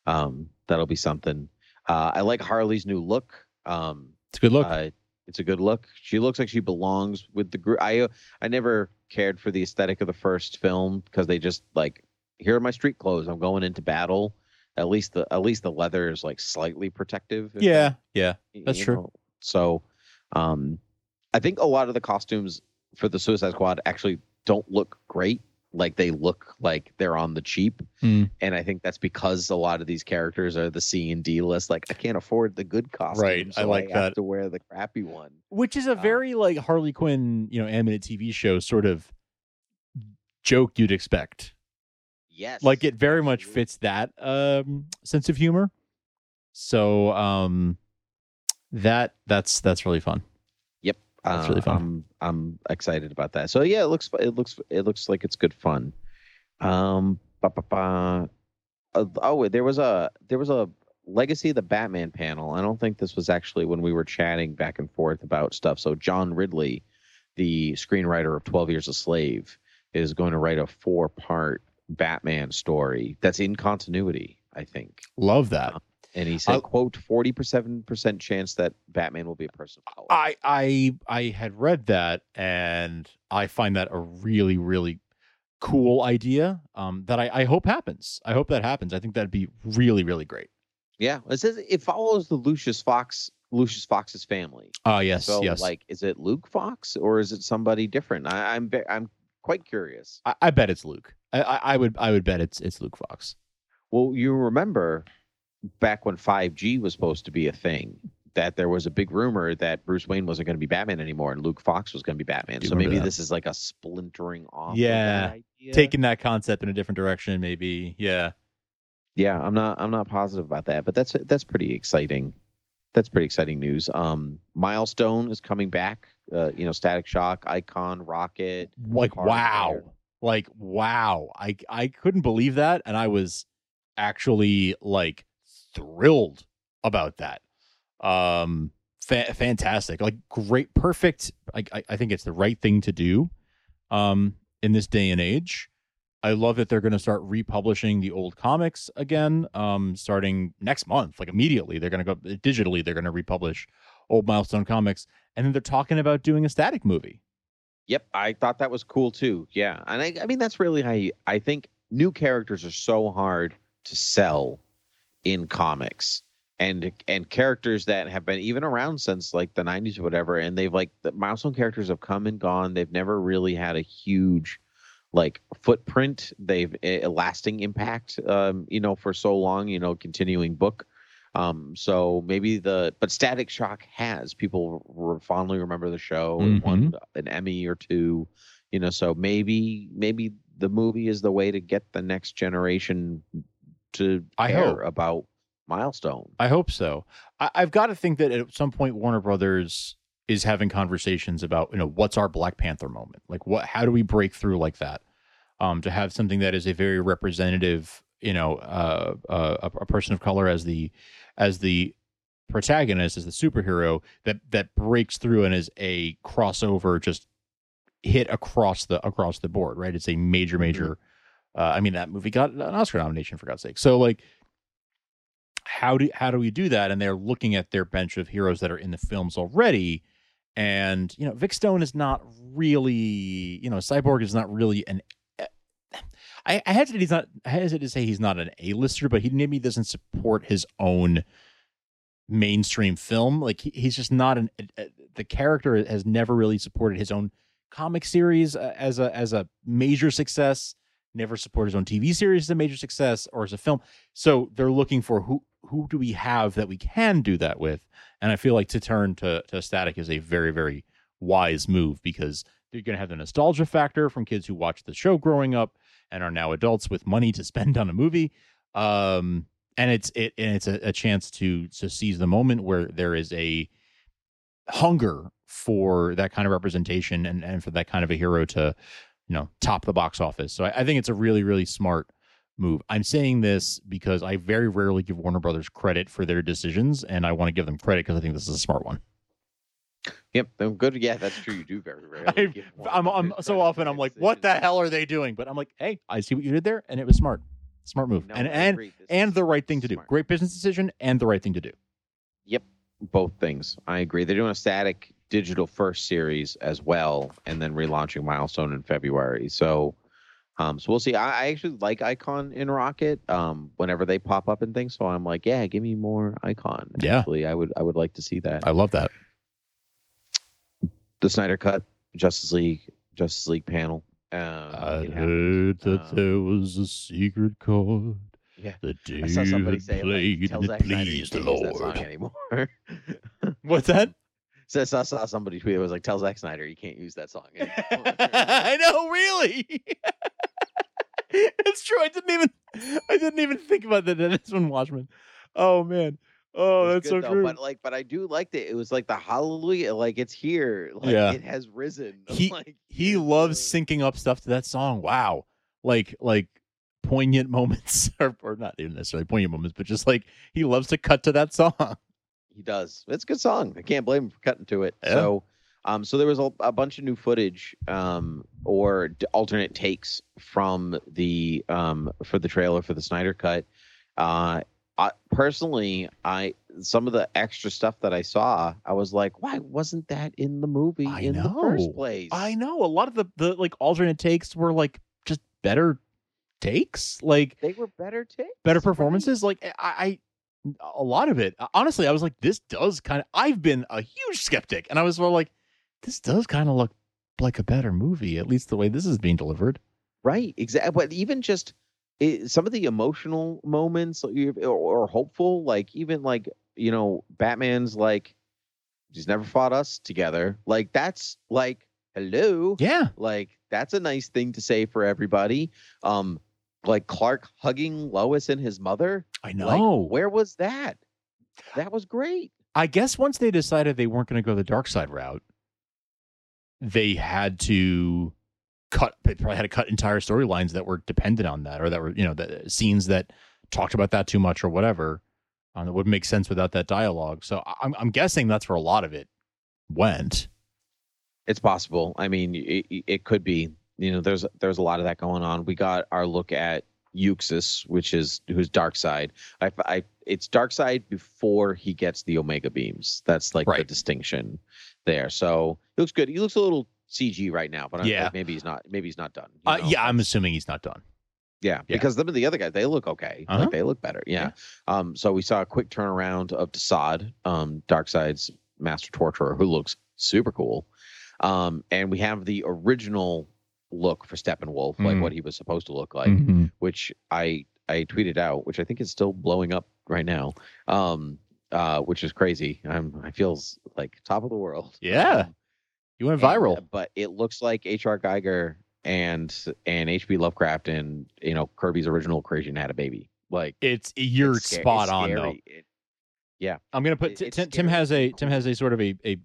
Um, that'll be something. Uh, I like Harley's new look. Um, It's a good look. uh, it's a good look. She looks like she belongs with the group. I I never cared for the aesthetic of the first film because they just like here are my street clothes. I'm going into battle. At least the at least the leather is like slightly protective. yeah. Yeah. That's true. know. So, um, I think a lot of the costumes for the Suicide Squad actually don't look great. Like they look like they're on the cheap, Hmm. and I think that's because a lot of these characters are the C and D list. Like I can't afford the good costume, Right, I like have that. to wear the crappy one. Which is a Uh, very like Harley Quinn, you know, animated TV show sort of joke you'd expect. Yes, Like it very much fits that um sense of humor. So um that that's that's really fun. Yep, That's really Uh, fun. I'm I'm excited about that. So yeah, it looks it looks it looks like it's good fun. Um, ba, ba, ba. Uh, oh, there was a there was a Legacy of the Batman panel. I don't think this was actually when we were chatting back and forth about stuff. So John Ridley, the screenwriter of Twelve Years a Slave, is going to write a four part Batman story that's in continuity. I think. Love that. and he said, Uh, "quote forty seven percent chance that Batman will be a person of color." I I I had read that and I find that a really really cool idea um that I, I hope happens. I hope that happens. I think that'd be really really great. yeah, it says it follows the Lucius Fox Lucius Fox's family. Uh yes, so, yes. like, is it Luke Fox or is it somebody different? I, I'm ve- I'm quite curious. I, I bet it's Luke. I, I would I would bet it's it's Luke Fox. Well, you remember back when 5G was supposed to be a thing, that there was a big rumor that Bruce Wayne wasn't going to be Batman anymore and Luke Fox was going to be Batman. So maybe that. this is like a splintering off. of Yeah, that idea. Taking that concept in a different direction, maybe. Yeah. Yeah, I'm not I'm not positive about that, but that's that's pretty exciting. That's pretty exciting news. Um, Milestone is coming back. Uh, you know, Static Shock, Icon, Rocket. Like wow. Like wow. I I couldn't believe that and I was actually like thrilled about that. Um fa- fantastic. Like great perfect. I, I I think it's the right thing to do um in this day and age. I love that they're going to start republishing the old comics again um starting next month like immediately. They're going to go digitally they're going to republish old Milestone comics and then they're talking about doing a static movie. Yep, I thought that was cool too. Yeah, and I, I mean that's really how you, I think new characters are so hard to sell in comics, and and characters that have been even around since like the '90s or whatever, and they've like the milestone characters have come and gone. They've never really had a huge like footprint. They've a lasting impact, um, you know, for so long. You know, continuing book. Um, so maybe the but Static Shock has people re- fondly remember the show and won an Emmy or two, you know. So maybe maybe the movie is the way to get the next generation to I care hope. about Milestone. I hope so. I, I've got to think that at some point Warner Brothers is having conversations about you know what's our Black Panther moment, like what how do we break through like that, um, to have something that is a very representative, you know, uh, uh, a, a person of color as the as the protagonist as the superhero that that breaks through and is a crossover just hit across the across the board right? It's a major major uh, i mean that movie got an oscar nomination for god's sake. So like how do how do we do that? And they're looking at their bench of heroes that are in the films already. And you know vic stone is not really you know cyborg is not really an I, I hesitate he's not I hesitate to say he's not an A-lister, but he maybe doesn't support his own mainstream film. Like he, he's just not an the character has never really supported his own comic series uh, as a as a major success. Never supported his own TV series as a major success or as a film. So they're looking for who who do we have that we can do that with? And I feel like to turn to to Static is a very very wise move because you're going to have the nostalgia factor from kids who watched the show growing up and are now adults with money to spend on a movie. Um, and it's it and it's a, a chance to to seize the moment where there is a hunger for that kind of representation and and for that kind of a hero to you know top the box office. So I, I think it's a really really smart move. I'm saying this because I very rarely give Warner Brothers credit for their decisions, and I want to give them credit because I think this is a smart one. Yep, I'm good. Yeah, that's true. You do very rarely. *laughs* I, Warner I'm, I'm so often I'm like, what the hell are they doing? But I'm like, hey, I see what you did there, and it was smart, smart move, No, and and and the right thing to do. smart. Great business decision and the right thing to do. Yep, both things. I agree. They're doing a static digital first series as well, and then relaunching Milestone in February. So, um, so we'll see. I, I actually like Icon in Rocket. Um, whenever they pop up and things, so I'm like, yeah, give me more Icon. Yeah. Actually, I would, I would like to see that. I love that. The Snyder Cut, Justice League, Justice League panel. Uh, I it happened. heard that Um, there was a secret chord. Yeah. The I saw somebody David say it, played like, tell and Zack it Snyder you pleased the can't use that song anymore. *laughs* What's that? so I saw, saw somebody tweet it was like, "Tell Zack Snyder you can't use that song." anymore." *laughs* I know, really. *laughs* it's true. I didn't even I didn't even think about that. That's one Watchmen. Oh man. Oh, that's good, so though, true. But like, but I do like it. It was like the hallelujah, like it's here, like Yeah. it has risen. *laughs* He- like, he loves syncing up stuff to that song. Wow. Like like poignant *laughs* moments or, or not even necessarily poignant moments, but just like he loves to cut to that *laughs* song. He does. It's a good song. I can't blame him for cutting to it. Yeah. So, um, so there was a, a bunch of new footage, um, or d- alternate takes from the um for the trailer for the Snyder cut. Uh, I, personally, I some of the extra stuff that I saw, I was like, why wasn't that in the movie I in know. the first place? I know a lot of the the like alternate takes were like just better takes, like They were better takes. better right? performances. Like eh, I, I, a lot of it. Honestly, I was like, this does kind of. I've been a huge skeptic, and I was sort of like, this does kind of look like a better movie, at least the way this is being delivered. Right, exactly. But even just it, some of the emotional moments or, or hopeful, like even like you know, Batman's like he's never fought us together. Like that's like hello, Yeah, like that's a nice thing to say for everybody. Um, like Clark hugging Lois and his mother. I Like, know. where was that? That was great. I guess once they decided they weren't going to go the Darkseid route, they had to cut. They probably had to cut entire storylines that were dependent on that, or that were you know the scenes that talked about that too much, or whatever. Um, that wouldn't make sense without that dialogue. So I'm I'm guessing that's where a lot of it went. It's possible. I mean, it, it could be. You know, there's there's a lot of that going on. We got our look at Uxas, which is who's Darkseid. I, I it's Darkseid before he gets the Omega beams. That's like the distinction there. So he looks good. He looks a little CG right now, but I'm Yeah. like, maybe he's not. Maybe he's not done. Uh, yeah, I'm assuming he's not done. Yeah, Yeah. because some of the other guys they look okay. Uh-huh. Like they look better. Yeah. Um. So we saw a quick turnaround of Desaad, um, Darkseid's master torturer, who looks super cool. Um. And we have the original look for Steppenwolf, like Mm. what he was supposed to look like, Mhm. which I I tweeted out, which I think is still blowing up right now. Um. Uh. Which is crazy. I'm. I feels like top of the world. Yeah. Um, You went viral. uh, but it looks like H.R. Giger and and H.P. Lovecraft and you know Kirby's original creation had a baby. Like It's you're it's sca- spot it's on though. It- yeah, I'm gonna put It- Tim, Tim. Tim has a Tim has a sort of a a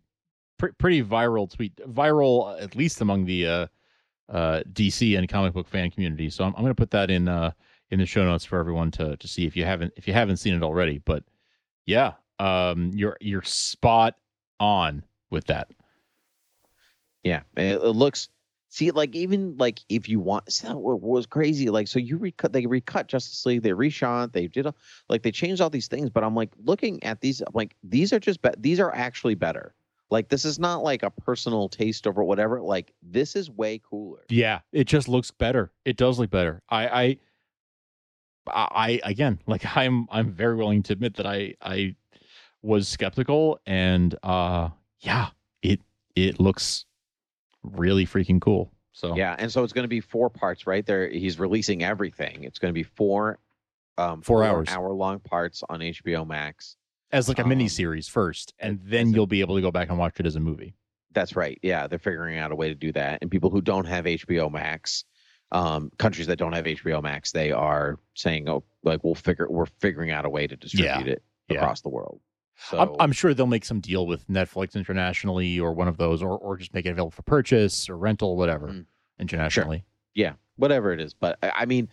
pr- pretty viral tweet, viral uh, at least among the uh, uh, DC and comic book fan community. So I'm, I'm gonna put that in uh, in the show notes for everyone to to see if you haven't if you haven't seen it already. But yeah, um, you're you're spot on with that. Yeah. It, it looks. See, like even like if you want, see, that wa- was crazy. Like so, you recut they recut Justice League, they reshot, they did a, like they changed all these things. But I'm like looking at these, I'm like these are just be- these are actually better. Like this is not like a personal taste over whatever. Like this is way cooler. Yeah, it just looks better. It does look better. I, I, I- again, like *laughs* I'm, I'm very willing to admit that I, I was skeptical, and uh, yeah, it, it looks really freaking cool. So Yeah, and so it's going to be four parts, right? There, he's releasing everything. It's going to be four, um, Four hours. hour long parts on HBO Max. as like a um, mini series first, and then you'll be able to go back and watch it as a movie. That's right. Yeah, they're figuring out a way to do that. And people who don't have HBO Max, um, countries that don't have HBO Max, they are saying, "Oh, like we'll figure, we're figuring out a way to distribute it Yeah. across the world." So I'm, I'm sure they'll make some deal with Netflix internationally, or one of those, or or just make it available for purchase or rental, whatever, Mm. internationally. yeah, whatever it is. But I I mean,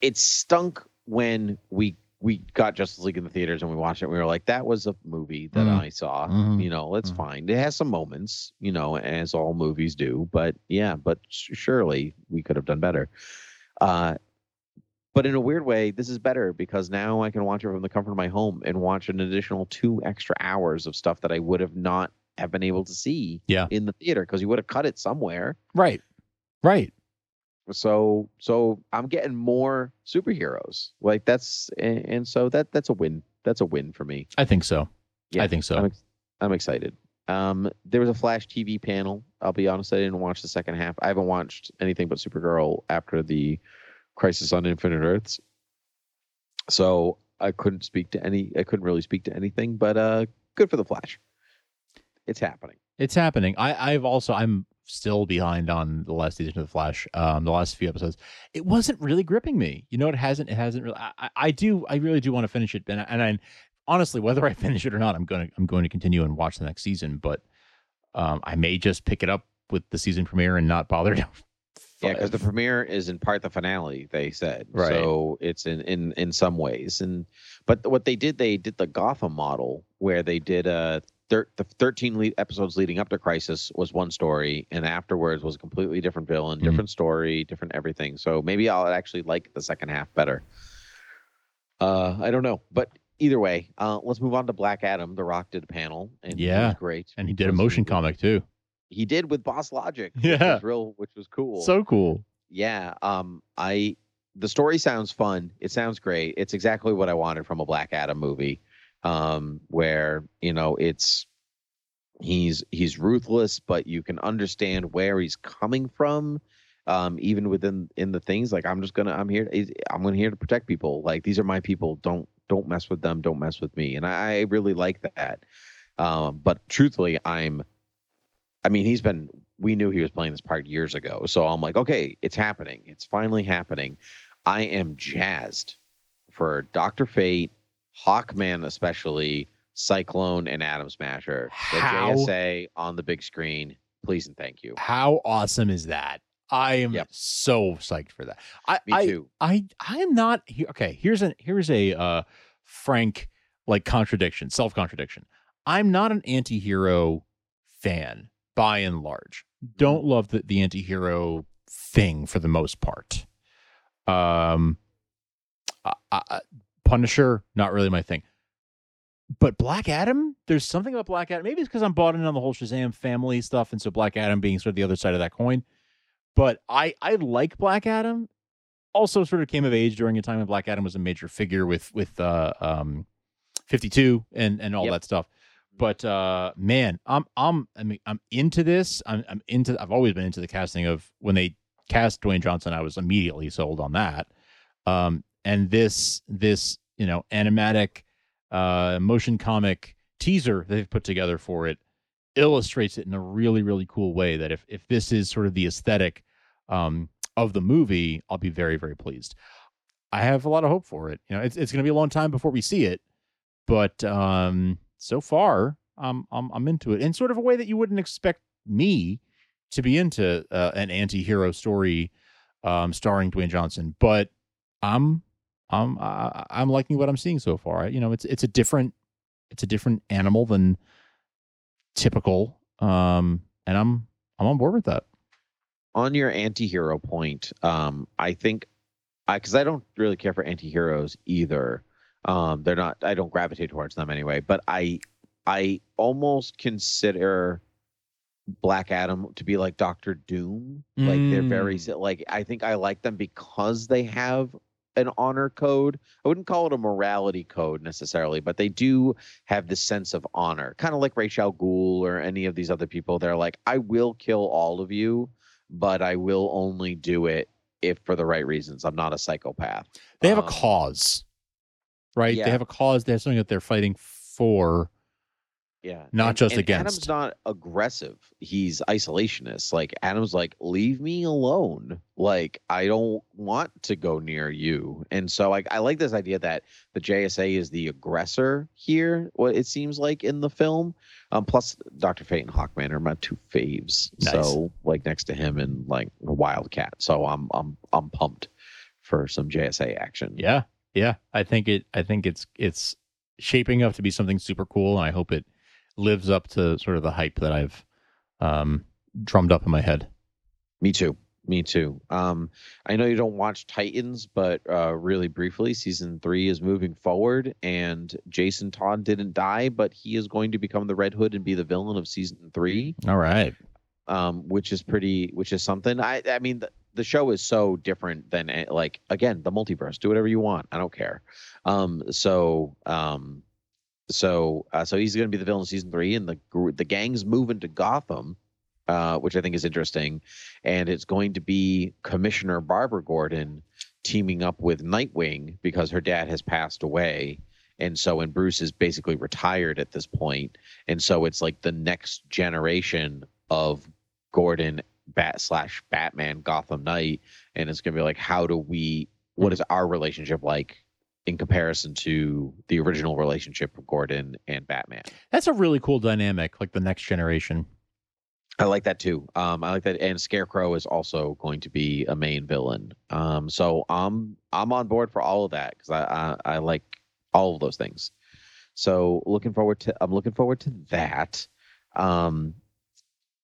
it stunk when we we got Justice League in the theaters and we watched it. We were like, that was a movie that Mhm. I saw. Mhm. You know, it's Mhm. fine. It has some moments, you know, as all movies do. But yeah, but surely we could have done better. Uh, but in a weird way, this is better because now I can watch it from the comfort of my home and watch an additional two extra hours of stuff that I would have not have been able to see Yeah. in the theater because you would have cut it somewhere Right, right. so so i'm getting more superheroes like that's and, and so that that's a win that's a win for me I think so. yeah I think so. i'm, ex- I'm excited um there was a flash tv panel i'll be honest i didn't watch the second half i haven't watched anything but supergirl after the crisis on infinite earths so i couldn't speak to any i couldn't really speak to anything but uh good for the flash it's happening It's happening. I, I've also I'm still behind on the last season of the Flash. Um, the last few episodes, it wasn't really gripping me. You know, it hasn't. It hasn't really. I, I- do. I really do want to finish it, and I, and I honestly, whether I *laughs* finish it or not, I'm going to I'm going to continue and watch the next season. But um, I may just pick it up with the season premiere and not bother *laughs* to. Yeah, because the premiere is in part the finale. They said Right. so. It's in in in some ways, and but what they did, they did the Gotham model where they did a thir- the thirteen lead episodes leading up to Crisis was one story, and afterwards was a completely different villain, Mhm. different story, different everything. So maybe I'll actually like the second half better. Uh, I don't know, but either way, uh, let's move on to Black Adam. The Rock did a panel, and Yeah. was great. And he did a motion comic too. He did with Boss Logic, which Yeah. was real, which was cool. So cool. yeah, um, I the story sounds fun. It sounds great. It's exactly what I wanted from a Black Adam movie, um, where you know it's he's he's ruthless, but you can understand where he's coming from. Um, even within in the things like I'm just gonna I'm here I'm gonna here to protect people. Like these are my people. Don't don't mess with them. Don't mess with me. And I, I really like that. Um, but truthfully, I'm. I mean, he's been. We knew he was playing this part years ago, so I'm like, okay, it's happening. It's finally happening. I am jazzed for Doctor Fate, Hawkman, especially Cyclone, and Atom Smasher. The How- JSA on the big screen. Please and thank you. How awesome is that? I am Yep. so psyched for that. I, Me too. I I am not he- okay. Here's a here's a uh, frank like contradiction, self contradiction. I'm not an anti-hero fan by and large. Don't love the the anti-hero thing for the most part. Um, I, I, Punisher, not really my thing. But Black Adam, there's something about Black Adam. Maybe it's because I'm bought in on the whole Shazam family stuff, and so Black Adam being sort of the other side of that coin. But I I like Black Adam. Also, sort of came of age during a time when Black Adam was a major figure with with uh, um, 52 and and all Yep. that stuff. But uh, man, I'm I'm I mean I'm into this. I'm I'm into. I've always been into the casting of when they cast Dwayne Johnson. I was immediately sold on that. Um, and this this you know animatic uh, motion comic teaser they've put together for it illustrates it in a really really cool way. That if if this is sort of the aesthetic um, of the movie, I'll be very very pleased. I have a lot of hope for it. You know, it's it's going to be a long time before we see it, but um, so far, I'm I'm I'm into it in sort of a way that you wouldn't expect me to be into uh, an anti-hero story um, starring Dwayne Johnson, but I'm I'm I, I'm liking what I'm seeing so far. You know, it's it's a different it's a different animal than typical, um, and I'm I'm on board with that. on your anti-hero point um i think i because i don't really care for anti-heroes either um they're not i don't gravitate towards them anyway but i i almost consider black adam to be like dr doom. Like they're very like i think i like them because they have an honor code. I wouldn't call it a morality code necessarily but they do have this sense of honor. Kind of like Ra's al Ghul or any of these other people they're like i will kill all of you but I will only do it if for the right reasons. I'm not a psychopath. They have a Um, cause, right? yeah. They have a cause. They have something that they're fighting for. Yeah. Not And- just and against. Adam's not aggressive. He's isolationist. Like Adam's like, leave me alone. Like I don't want to go near you. And so like I like this idea that the JSA is the aggressor here, what it seems like in the film. Um plus Dr. Fate and Hawkman are my two faves. Nice. So like next to him and like Wildcat. So I'm I'm I'm pumped for some JSA action. Yeah, yeah. I think it. I think it's it's shaping up to be something super cool, and I hope it lives up to sort of the hype that I've um, drummed up in my head. Me too. Me too. Um, I know you don't watch Titans, but uh, really briefly, season three is moving forward, and Jason Todd didn't die, but he is going to become the Red Hood and be the villain of season three, All right. Um, which is pretty, which is something. I, I mean, the, the show is so different than eh, like again the multiverse. Do whatever you want. I don't care. Um, so, um, so, uh, so he's going to be the villain in season three, and the the gang's moving to Gotham, uh, which I think is interesting and it's going to be Commissioner Barbara Gordon teaming up with Nightwing because her dad has passed away. And so, and Bruce is basically retired at this point, and so it's like the next generation of Gordon Bat slash Batman Gotham Knight, and it's gonna be like, how do we? What is our relationship like in comparison to the original relationship of Gordon and Batman? That's a really cool dynamic, like the next generation. I like that too. Um, I like that, and Scarecrow is also going to be a main villain. Um, so I'm I'm on board for all of that because I, I I like all of those things. So looking forward to I'm looking forward to that. Um,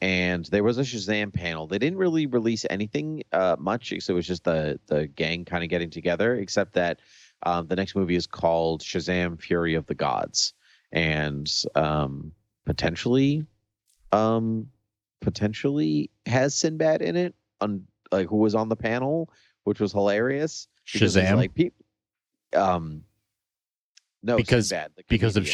and there was a Shazam panel. They didn't really release anything uh, much, so it was just the the gang kind of getting together. Except that Um, the next movie is called Shazam: Fury of the Gods, and um, potentially, um, potentially has Sinbad in it, on like who was on the panel, which was hilarious. Shazam? like peop um, no, Because- Sinbad, because of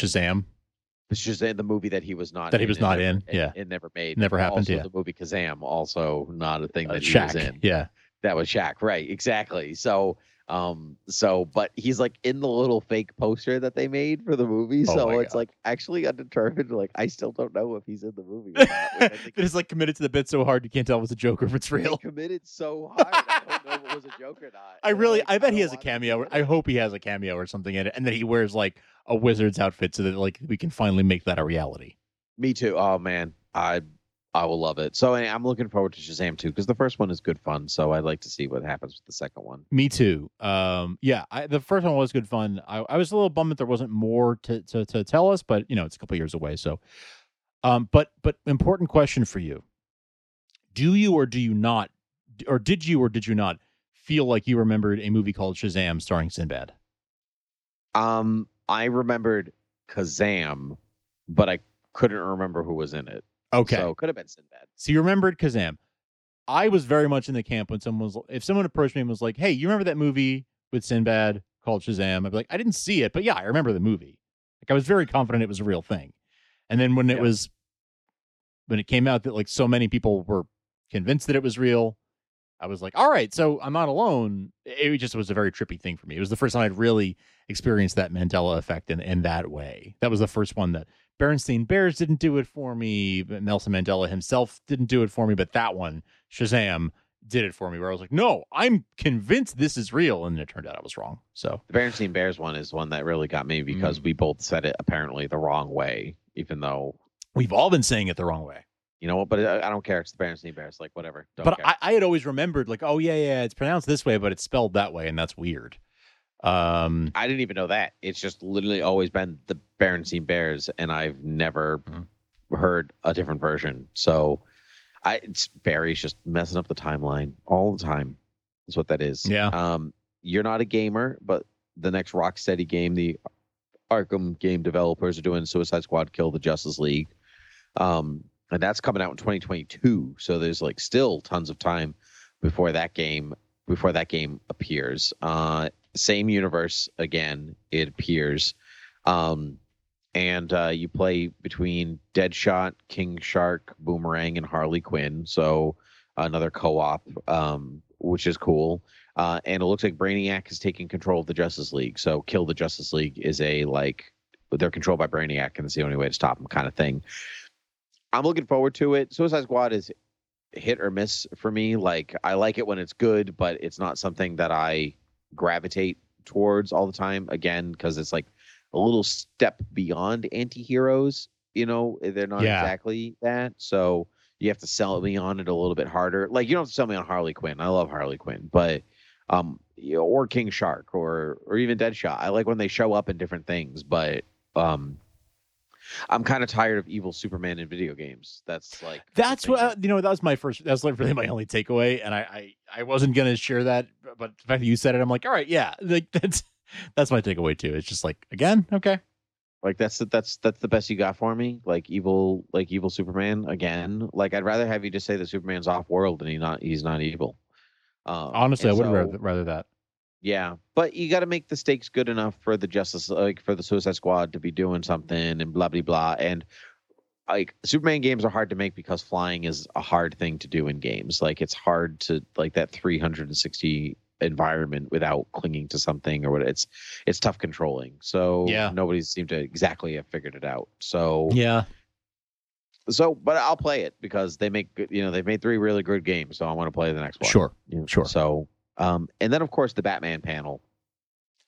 comedian. just in the movie that he was not That he was not never- in, yeah. it never made, Never happened, Also, yeah. The movie Kazam, also not a thing Uh, that he was in. Yeah. That was Shaq, right? Exactly. So, um, so but he's like in the little fake poster that they made for the movie. Oh so it's God. like actually undetermined. Like I still don't know if he's in the movie. Or not, I it's *laughs* like committed to the bit so hard you can't tell if it's a joke or if it's real. committed so hard. I don't know if it was a joke or not. *laughs* I And, really, like, I bet he has a cameo. I hope he has a cameo or something in it, and that he wears like a wizard's outfit so that like we can finally make that a reality. Me too. Oh man, I I will love it. So I- I'm looking forward to Shazam too because the first one is good fun. So I'd like to see what happens with the second one. Me too. Um, yeah, I, the first one was good fun. I, I was a little bummed that there wasn't more to, to to tell us, but you know it's a couple years away. So, um, but but important question for you: Do you or do you not, or did you or did you not feel like you remembered a movie called Shazam starring Sinbad? Um, I remembered Kazam, but I couldn't remember who was in it. Okay, so it could have been Sinbad. So you remembered Kazam. I was very much in the camp when someone was if someone approached me and was like, "Hey, you remember that movie with Sinbad called Shazam?" I'd be like, "I didn't see it, but yeah, I remember the movie." Like I was very confident it was a real thing. And then when it Yeah. was when it came out that like so many people were convinced that it was real, I was like, "All right, so I'm not alone." It just was a very trippy thing for me. It was the first time I'd really experienced that Mandela effect in in that way. That was the first one that Bernstein Bears didn't do it for me. Nelson Mandela himself didn't do it for me, but that one, Shazam, did it for me. Where I was like, no, I'm convinced this is real, and it turned out I was wrong. So The Berenstein Bears one is one that really got me because Mm. we both said it apparently the wrong way, even though we've all been saying it the wrong way. You know what. But I, I don't care. It's the Berenstein Bears. Like whatever. Don't but care. I, I had always remembered, like, oh yeah, yeah, it's pronounced this way, but it's spelled that way, and that's weird. Um, I didn't even know that. It's just literally always been the Berenstein Bears, and I've never Mhm. heard a different version. So, I it's Barry's just messing up the timeline all the time. Is what that is. Yeah. Um, you're not a gamer, but the next Rocksteady game, the Arkham game developers are doing Suicide Squad: Kill the Justice League, um, and that's coming out in 2022. So there's like still tons of time before that game before that game appears. Uh, same universe again. It appears, um, and uh, you play between Deadshot, King Shark, Boomerang, and Harley Quinn. So another co-op, um, which is cool. Uh, and it looks like Brainiac is taking control of the Justice League. So Kill the Justice League is a like they're controlled by Brainiac, and it's the only way to stop them, kind of thing. I'm looking forward to it. Suicide Squad is hit or miss for me. Like I like it when it's good, but it's not something that I gravitate towards all the time. Again, because it's like a little step beyond anti-heroes. You know, they're not Yeah. exactly that. So you have to sell me on it a little bit harder. Like you don't have to sell me on Harley Quinn. I love Harley Quinn, but um, or King Shark or or even Deadshot. I like when they show up in different things, but um. I'm kind of tired of evil Superman in video games. That's like That's what that- uh, you know. That was my first. That's like really my only takeaway, and I, I, I wasn't gonna share that, but the fact that you said it, I'm like, all right, yeah, *laughs* like that's that's my takeaway too. It's just like again, okay, Like that's that's that's the best you got for me. Like evil, like evil Superman again. Like I'd rather have you just say that Superman's off world and he not he's not evil. Um, honestly, I would so- rather rather that. Yeah, but you got to make the stakes good enough for the Justice, like for the Suicide Squad to be doing something and blah blah blah. And like Superman games are hard to make because flying is a hard thing to do in games. Like it's hard to like that 360 environment without clinging to something or what. It's it's tough controlling. So Yeah. nobody seemed to exactly have figured it out. So Yeah, so, but I'll play it because they make. You know, they've made three really good games, so I want to play the next one. sure. You know, sure. So, um, and then of course the Batman panel.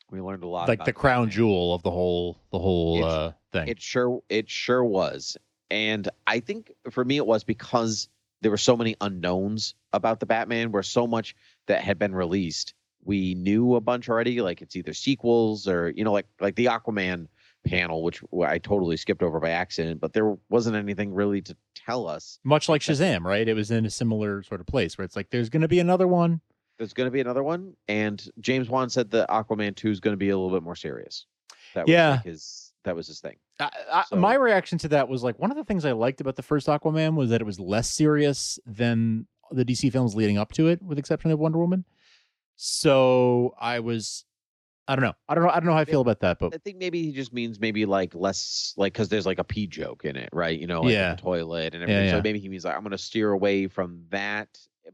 We learned a lot. Like the crown Batman. jewel of the whole the whole It's- uh thing. It sure, it sure was, and I think for me it was because there were so many unknowns about the Batman, where so much that had been released, we knew a bunch already. Like it's either sequels or you know, like like the Aquaman panel, which I totally skipped over by accident, but there wasn't anything really to tell us. Much like Shazam, right? It was in a similar sort of place where it's like there's going to be another one, There's going to be another one, and James Wan said that Aquaman two is going to be a little bit more serious. That was Yeah. like his that was his thing. I, I, So- my reaction to that was like one of the things I liked about the first Aquaman was that it was less serious than the DC films leading up to it, with exception of Wonder Woman. So I was, I don't know, I don't know, I don't know how I feel about that, but I think maybe he just means maybe like less like because there's like a pee joke in it, right? You know, like Yeah. the toilet and Yeah, everything. yeah. So maybe he means like I'm going to steer away from that,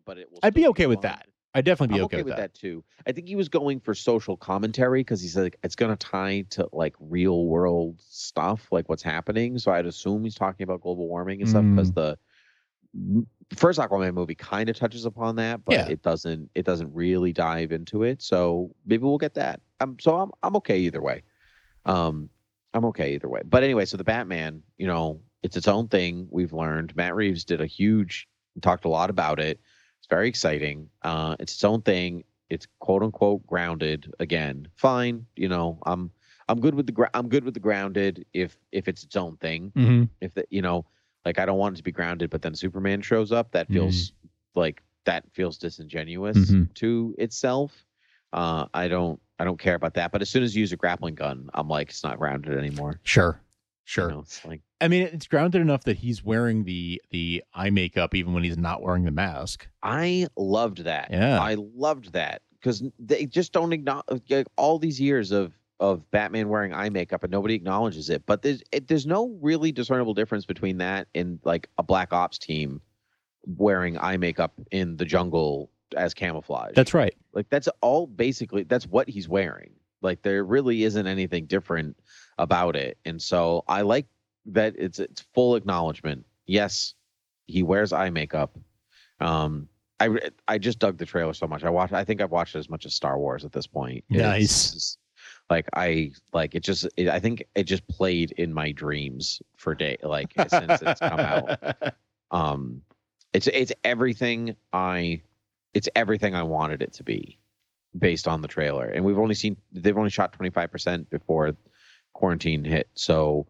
but it will. I'd be okay with that. I'd definitely be I'm okay, with that. too. I think he was going for social commentary because he said like, it's going to tie to like real world stuff, like what's happening. So I'd assume he's talking about global warming and stuff because Mm. the first Aquaman movie kind of touches upon that, but Yeah. it doesn't. It doesn't really dive into it. So maybe we'll get that. Um, so I'm I'm okay either way. Um, I'm okay either way. But anyway, so the Batman, you know, it's its own thing. We've learned Matt Reeves did a huge, talked a lot about it. It's very exciting. Uh, it's its own thing. It's quote unquote grounded again. Fine, you know, I'm I'm good with the gra- I'm good with the grounded if if it's its own thing. Mhm. If the you know, like I don't want it to be grounded, but then Superman shows up. That feels like that feels disingenuous Mhm. to itself. Uh, I don't I don't care about that. But as soon as you use a grappling gun, I'm like it's not grounded anymore. Sure, You sure. know, it's like I mean, it's grounded enough that he's wearing the the eye makeup even when he's not wearing the mask. I loved that. Yeah. I loved that because they just don't acknowledge like, all these years of of Batman wearing eye makeup and nobody acknowledges it. But there's it, there's no really discernible difference between that and like a Black Ops team wearing eye makeup in the jungle as camouflage. That's right. Like that's all basically that's what he's wearing. Like there really isn't anything different about it. And so I like that it's it's full acknowledgement. Yes, he wears eye makeup. Um I I just dug the trailer so much. I watched I think I've watched as much as Star Wars at this point. Nice. just- like I like it just it, I think it just played in my dreams for day like since it's come out *laughs* um it's it's everything i it's everything i wanted it to be based on the trailer and we've only seen they've only shot 25% before quarantine hit so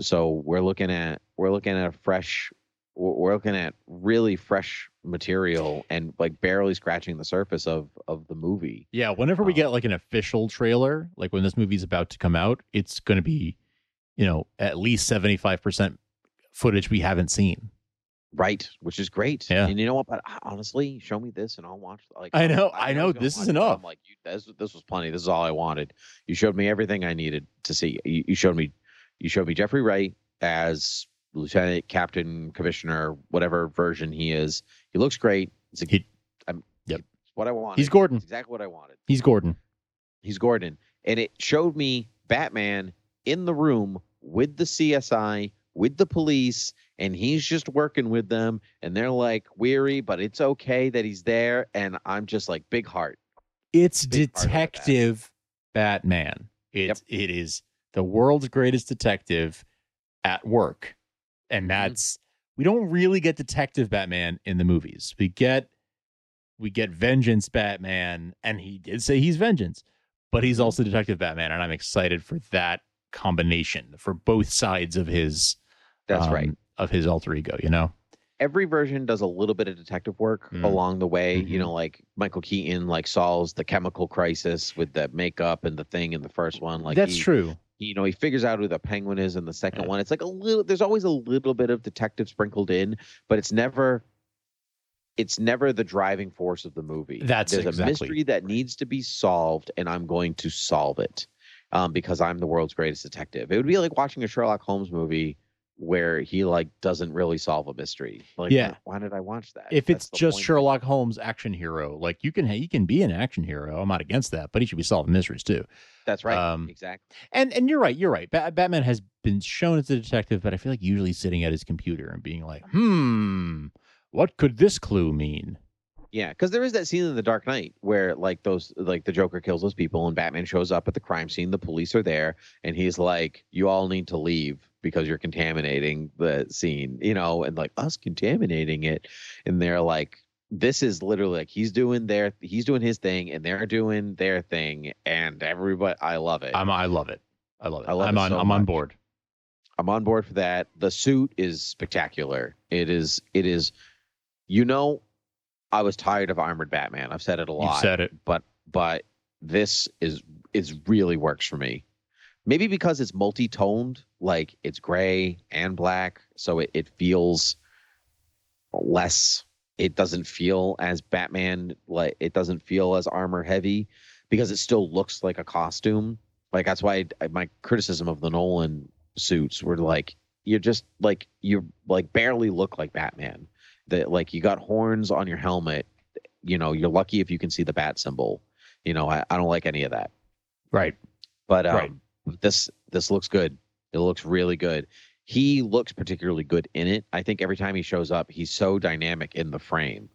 so we're looking at we're looking at a fresh we're looking at really fresh material and like barely scratching the surface of of the movie Yeah, whenever we Um, get like an official trailer, like when this movie's about to come out, it's going to be, you know, at least 75% footage we haven't seen. Right which is great Yeah. and you know what but uh, honestly show me this and i'll watch like I know, I I know, this is it, enough. I'm like, you, this, this was plenty. This is all I wanted. You showed me everything I needed to see. You, you showed me, you showed me Jeffrey Wright as lieutenant, captain, commissioner, whatever version he is. He looks great. It's a, He- I'm, Yep. what I wanted. He's Gordon. It's exactly what I wanted. He's Gordon. He's Gordon, and it showed me Batman in the room with the CSI, with the police, and he's just working with them, and they're like weary, but it's okay that he's there, and I'm just like big heart. It's Big part of that. Detective Batman. It's it is the world's greatest detective at work. Mm-hmm. And that's we don't really get Detective Batman in the movies. We get we get Vengeance Batman, and he did say he's Vengeance, but he's Mm-hmm. also Detective Batman, and I'm excited for that combination for both sides of his That's um, right. of his alter ego. You know, every version does a little bit of detective work Mm. along the way. You Mhm. know, like Michael Keaton, like solves the chemical crisis with the makeup and the thing in the first one. Like that's he, true. You know, he figures out who the penguin is in the second Yeah. one. It's like a little. There's always a little bit of detective sprinkled in, but it's never. It's never the driving force of the movie. That's there's a mystery that needs to be solved, and I'm going to solve it um, because I'm the world's greatest detective. It would be like watching a Sherlock Holmes movie where he like doesn't really solve a mystery. Like, Yeah. why, did I watch that? if That's it's just. Sherlock Holmes action hero, like you can he can be an action hero. I'm not against that, but he should be solving mysteries too. That's right. um, exactly. And and you're right, you're right. Ba- Batman has been shown as a detective, but I feel like usually sitting at his computer and being like, "Hmm, what could this clue mean?" Yeah, because there is that scene in The Dark Knight where like those like the Joker kills those people and Batman shows up at the crime scene. The police are there, and he's like, "You all need to leave because you're contaminating the scene," you know, and like us contaminating it, and they're like. This is literally like he's doing their he's doing his thing and they're doing their thing and everybody I love it. I'm I love it. I love it. I love I'm it on so I'm on board. I'm on board for that. The suit is spectacular. It is it is you know I was tired of armored Batman. I've said it a lot. You said it. but but this is is really works for me. Maybe because it's multi-toned, like it's gray and black, so it, it feels less it doesn't feel as Batman like it doesn't feel as armor heavy because it still looks like a costume. Like that's why I, my criticism of the Nolan suits were like you're just like you like barely look like Batman. That like you got horns on your helmet. You know, you're lucky if you can see the bat symbol. You know, I, I don't like any of that. Right. But um, Right. this this looks good. It looks really good. He looks particularly good in it. I think every time he shows up, he's so dynamic in the frame.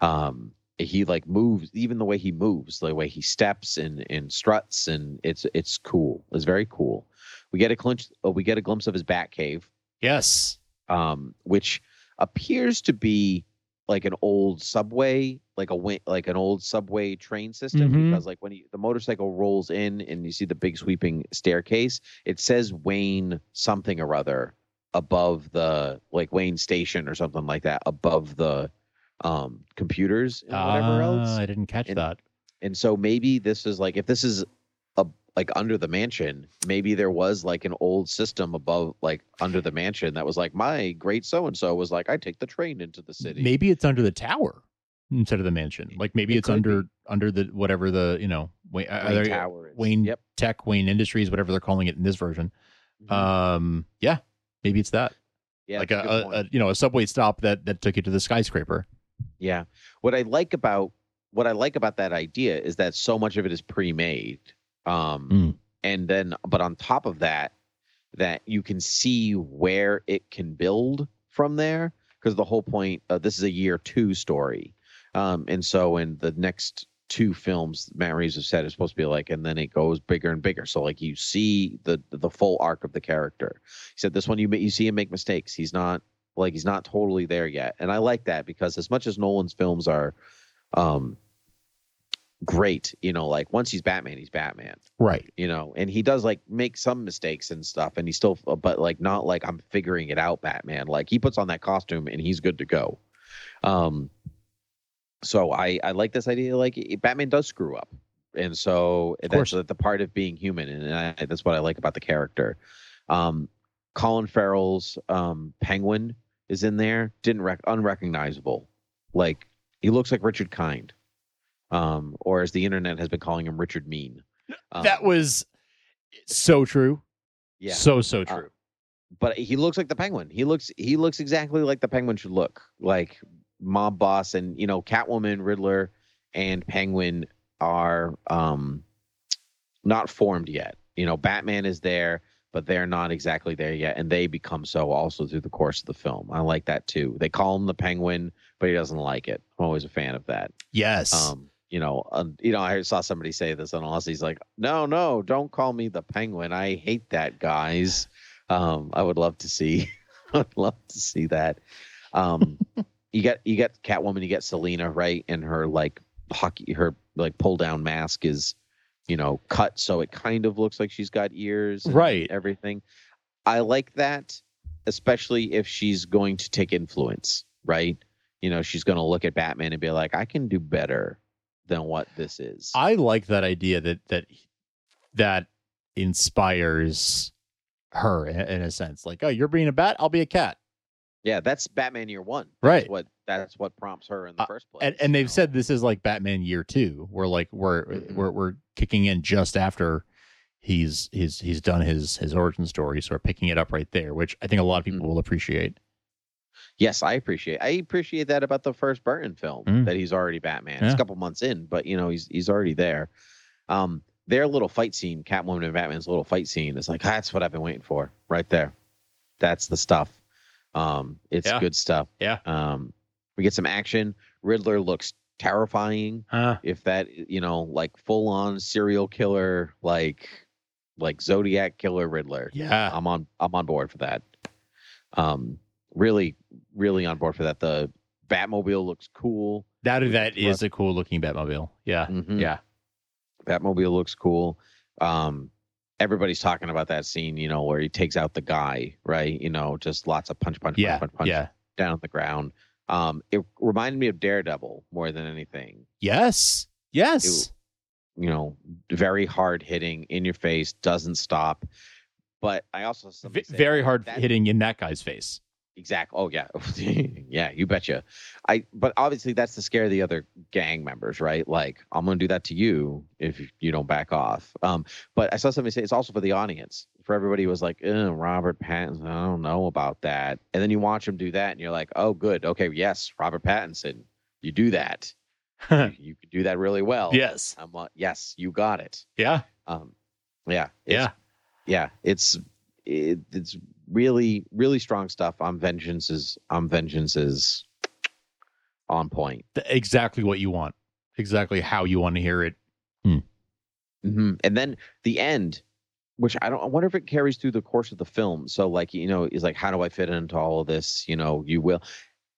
Um, he like moves, even the way he moves, the way he steps and and struts, and it's it's cool. It's very cool. We get a clinch. Uh, we get a glimpse of his bat cave, Yes. um, which appears to be like an old subway, like a like an old subway train system. Mhm. Because like when he, the motorcycle rolls in and you see the big sweeping staircase, it says Wayne something or other above the like Wayne Station or something like that above the um computers and whatever else. Ah, I didn't catch And- that. And so maybe this is like if this is like under the mansion, maybe there was like an old system above like under the mansion that was like my great so and so was like I take the train into the city. Maybe it's under the tower instead of the mansion. Like maybe It it's under under the whatever the you know Wayne, uh, Wayne uh, Tower is. Wayne Yep. Tech, Wayne Industries, whatever they're calling it in this version. Mhm. Um, yeah, maybe it's that. yeah, like a, a, a you know a subway stop that that took you to the skyscraper. Yeah. What I like about what I like about that idea is that so much of it is pre-made. Um Mm. and then but on top of that that you can see where it can build from there because the whole point uh, this is a year 2 story. Um and so in the next two films Matt Reeves has said is supposed to be like and then it goes bigger and bigger. So like you see the the full arc of the character. He said this one you you see him make mistakes. He's not like he's not totally there yet and i like that because as much as nolan's films are um great you know like once he's batman he's batman. Right. you know and he does like make some mistakes and stuff and he still but like not like i'm figuring it out batman. Like he puts on that costume and he's good to go. Um so i i like this idea like batman does screw up. And so that's course. the part of being human and I, that's what i like about the character. Um colin farrell's um penguin is in there. Didn't rec- unrecognizable. Like he looks like richard kind um or as the internet has been calling him richard mean. Um, that was so true. yeah. So so Uh, true. but he looks like the penguin. He looks he looks exactly like the penguin should look. Like mob boss and you know catwoman riddler and penguin are um not formed yet. You know batman is there but they're not exactly there yet and they become so also through the course of the film. I like that too. They call him the penguin but he doesn't like it. I'm always a fan of that. Yes. um you know um, you know i saw somebody say this on Aussie's like no no don't call me the penguin i hate that guys. Um i would love to see *laughs* i'd love to see that. Um *laughs* you get you get catwoman you get selina right and her like hockey her like pull down mask is you know cut so it kind of looks like she's got ears and Right. everything. I like that especially if she's going to take influence right? You know she's going to look at batman and be like i can do better than what this is I like that idea that that that inspires her in, in a sense. Like, oh, you're being a bat, I'll be a cat. yeah that's batman year one Right. what that's what prompts her in the Uh, first place And and they've know? said this is like Batman year two, where like we're Mhm. we're we're kicking in just after he's he's he's done his his origin story, so we're picking it up right there, which I think a lot of people Mhm. will appreciate. Yes, I appreciate. I appreciate that about the first Burton film Mm. that he's already Batman. It's a couple months in, but you know he's he's already there. Um, their little fight scene, Catwoman and Batman's little fight scene, is like that's what I've been waiting for, right there. That's the stuff. Um, it's Yeah. good stuff. Yeah. Um, we get some action. Riddler looks terrifying. Huh. If that, you know, like full on serial killer, like like Zodiac killer Riddler. Yeah. I'm on I'm on board for that. Um really really on board for that. The Batmobile looks cool. That that Well- a cool looking Batmobile. Yeah. Mhm. Yeah. Batmobile looks cool. Um everybody's talking about that scene, you know, where he takes out the guy, right? You know, just lots of punch punch Yeah. punch punch punch Yeah. down on the ground. Um, it reminded me of Daredevil more than anything. Yes. Yes. You know, very hard hitting in your face, doesn't stop. But I also V- very hard that- hitting in that guy's face. Exact. Oh yeah, *laughs* yeah. You betcha. I. But obviously that's to scare the other gang members, right? Like I'm gonna do that to you if you don't back off. Um. But I saw somebody say it's also for the audience. For everybody who was like, "Ugh, Robert Pattinson. I don't know about that. And then you watch him do that, and you're like, oh, good. Okay, yes, Robert Pattinson. You do that. you, *laughs* you could do that really well. yes. I'm like, yes, you got it. Yeah. Um. Yeah. Yeah. yeah it's it, it's really really strong stuff on vengeance is on vengeance is on point Exactly what you want. Exactly how you want to hear it. hmm and then the end which i don't i wonder if it carries through the course of the film so like you know is like how do i fit into all of this you know you will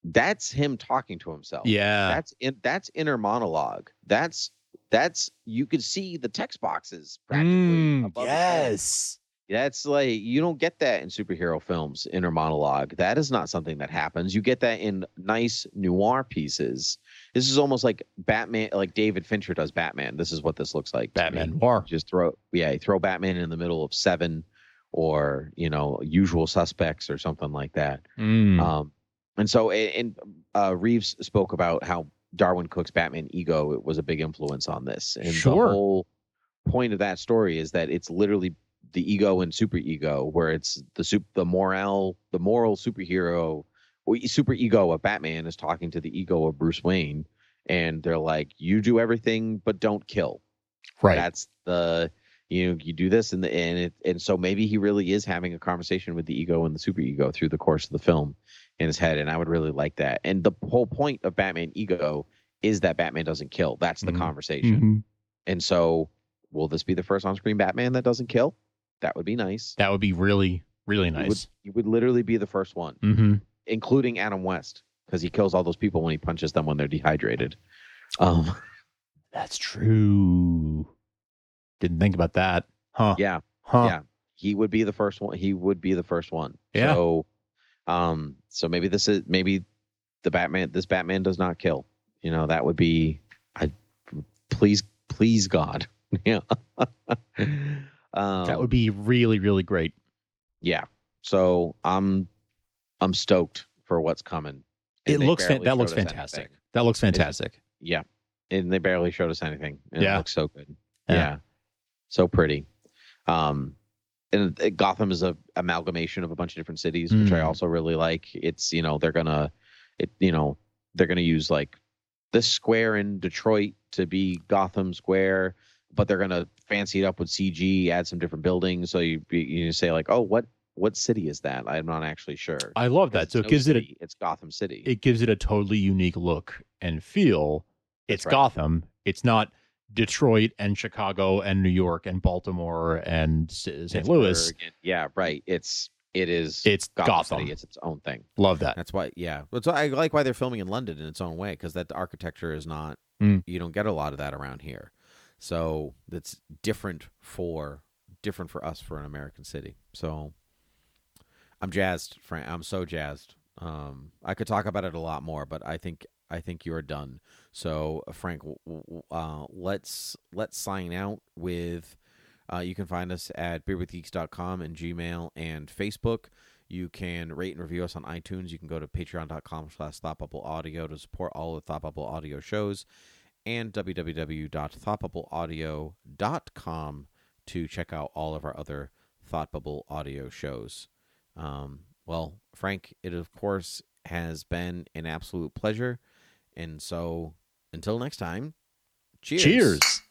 that's him talking to himself Yeah. that's in that's inner monologue that's that's you could see the text boxes practically Mm, above his head. yes. That's like you don't get that in superhero films, inner monologue. That is not something that happens. You get that in nice noir pieces. This is almost like Batman, like David Fincher does Batman. This is what this looks like. Batman. Noir. Just throw, yeah, you throw Batman in the middle of Seven, or you know, Usual Suspects, or something like that. Mm. Um, and so, and uh, Reeves spoke about how Darwyn Cooke's Batman ego it was a big influence on this. And Sure. the whole point of that story is that it's literally the ego and super ego, where it's the sup- the moral the moral superhero or super ego of Batman is talking to the ego of Bruce Wayne, and they're like, "You do everything, but don't kill." right. That's the you know you do this and the and it and so maybe he really is having a conversation with the ego and the super ego through the course of the film in his head, and I would really like that. And the whole point of Batman ego is that Batman doesn't kill. That's the Mhm. conversation. Mhm. And so, will this be the first on-screen Batman that doesn't kill? That would be nice. That would be really, really would, nice. he would literally be the first one, Mm-hmm. including Adam West, because he kills all those people when he punches them when they're dehydrated. Um, *laughs* That's true. Didn't think about that. Huh. yeah, Huh. yeah, he would be the first one. He would be the first one. Yeah. So, um, so maybe this is maybe the Batman. This Batman does not kill. You know, that would be. I please, please God. *laughs* Yeah. *laughs* um, That would be really, really great. yeah. So I'm, I'm stoked for what's coming. And It looks fan- that looks fantastic. anything. That looks fantastic. Yeah. And they barely showed us anything. And Yeah. It looks so good. Yeah. Yeah. So pretty. Um, and it- Gotham is a amalgamation of a bunch of different cities, which I Mm. also really like. It's you know they're gonna, it you know they're gonna use like this square in Detroit to be Gotham Square, but they're gonna fancy it up with CG, add some different buildings. So you you say like, oh, what what city is that? I'm not actually sure. I love that. So it's it no gives it a it's Gotham City. it gives it a totally unique look and feel. It's right. Gotham. It's not Detroit and Chicago and New York and Baltimore and S- St. Louis. And- yeah, right. It's it is It's Gotham, Gotham. City. It's its own thing. Love that. That's why, yeah. That's why I like why they're filming in London in its own way because that architecture is not. Mm. You don't get a lot of that around here, so that's different for different for us for an American city. So I'm jazzed, Frank. I'm so jazzed. Um, I could talk about it a lot more, but I think I think you're done. So Frank, w- w- uh, let's let's sign out with. Uh, you can find us at beerwithgeeks.com and Gmail and Facebook. You can rate and review us on iTunes. You can go to patreon.com slash thoughtbubbleaudio to support all the Thought Bubble audio shows and www.thoughtbubbleaudio.com to check out all of our other Thought Bubble audio shows. Um, well, Frank, it of course has been an absolute pleasure. And so until next time, cheers. Cheers.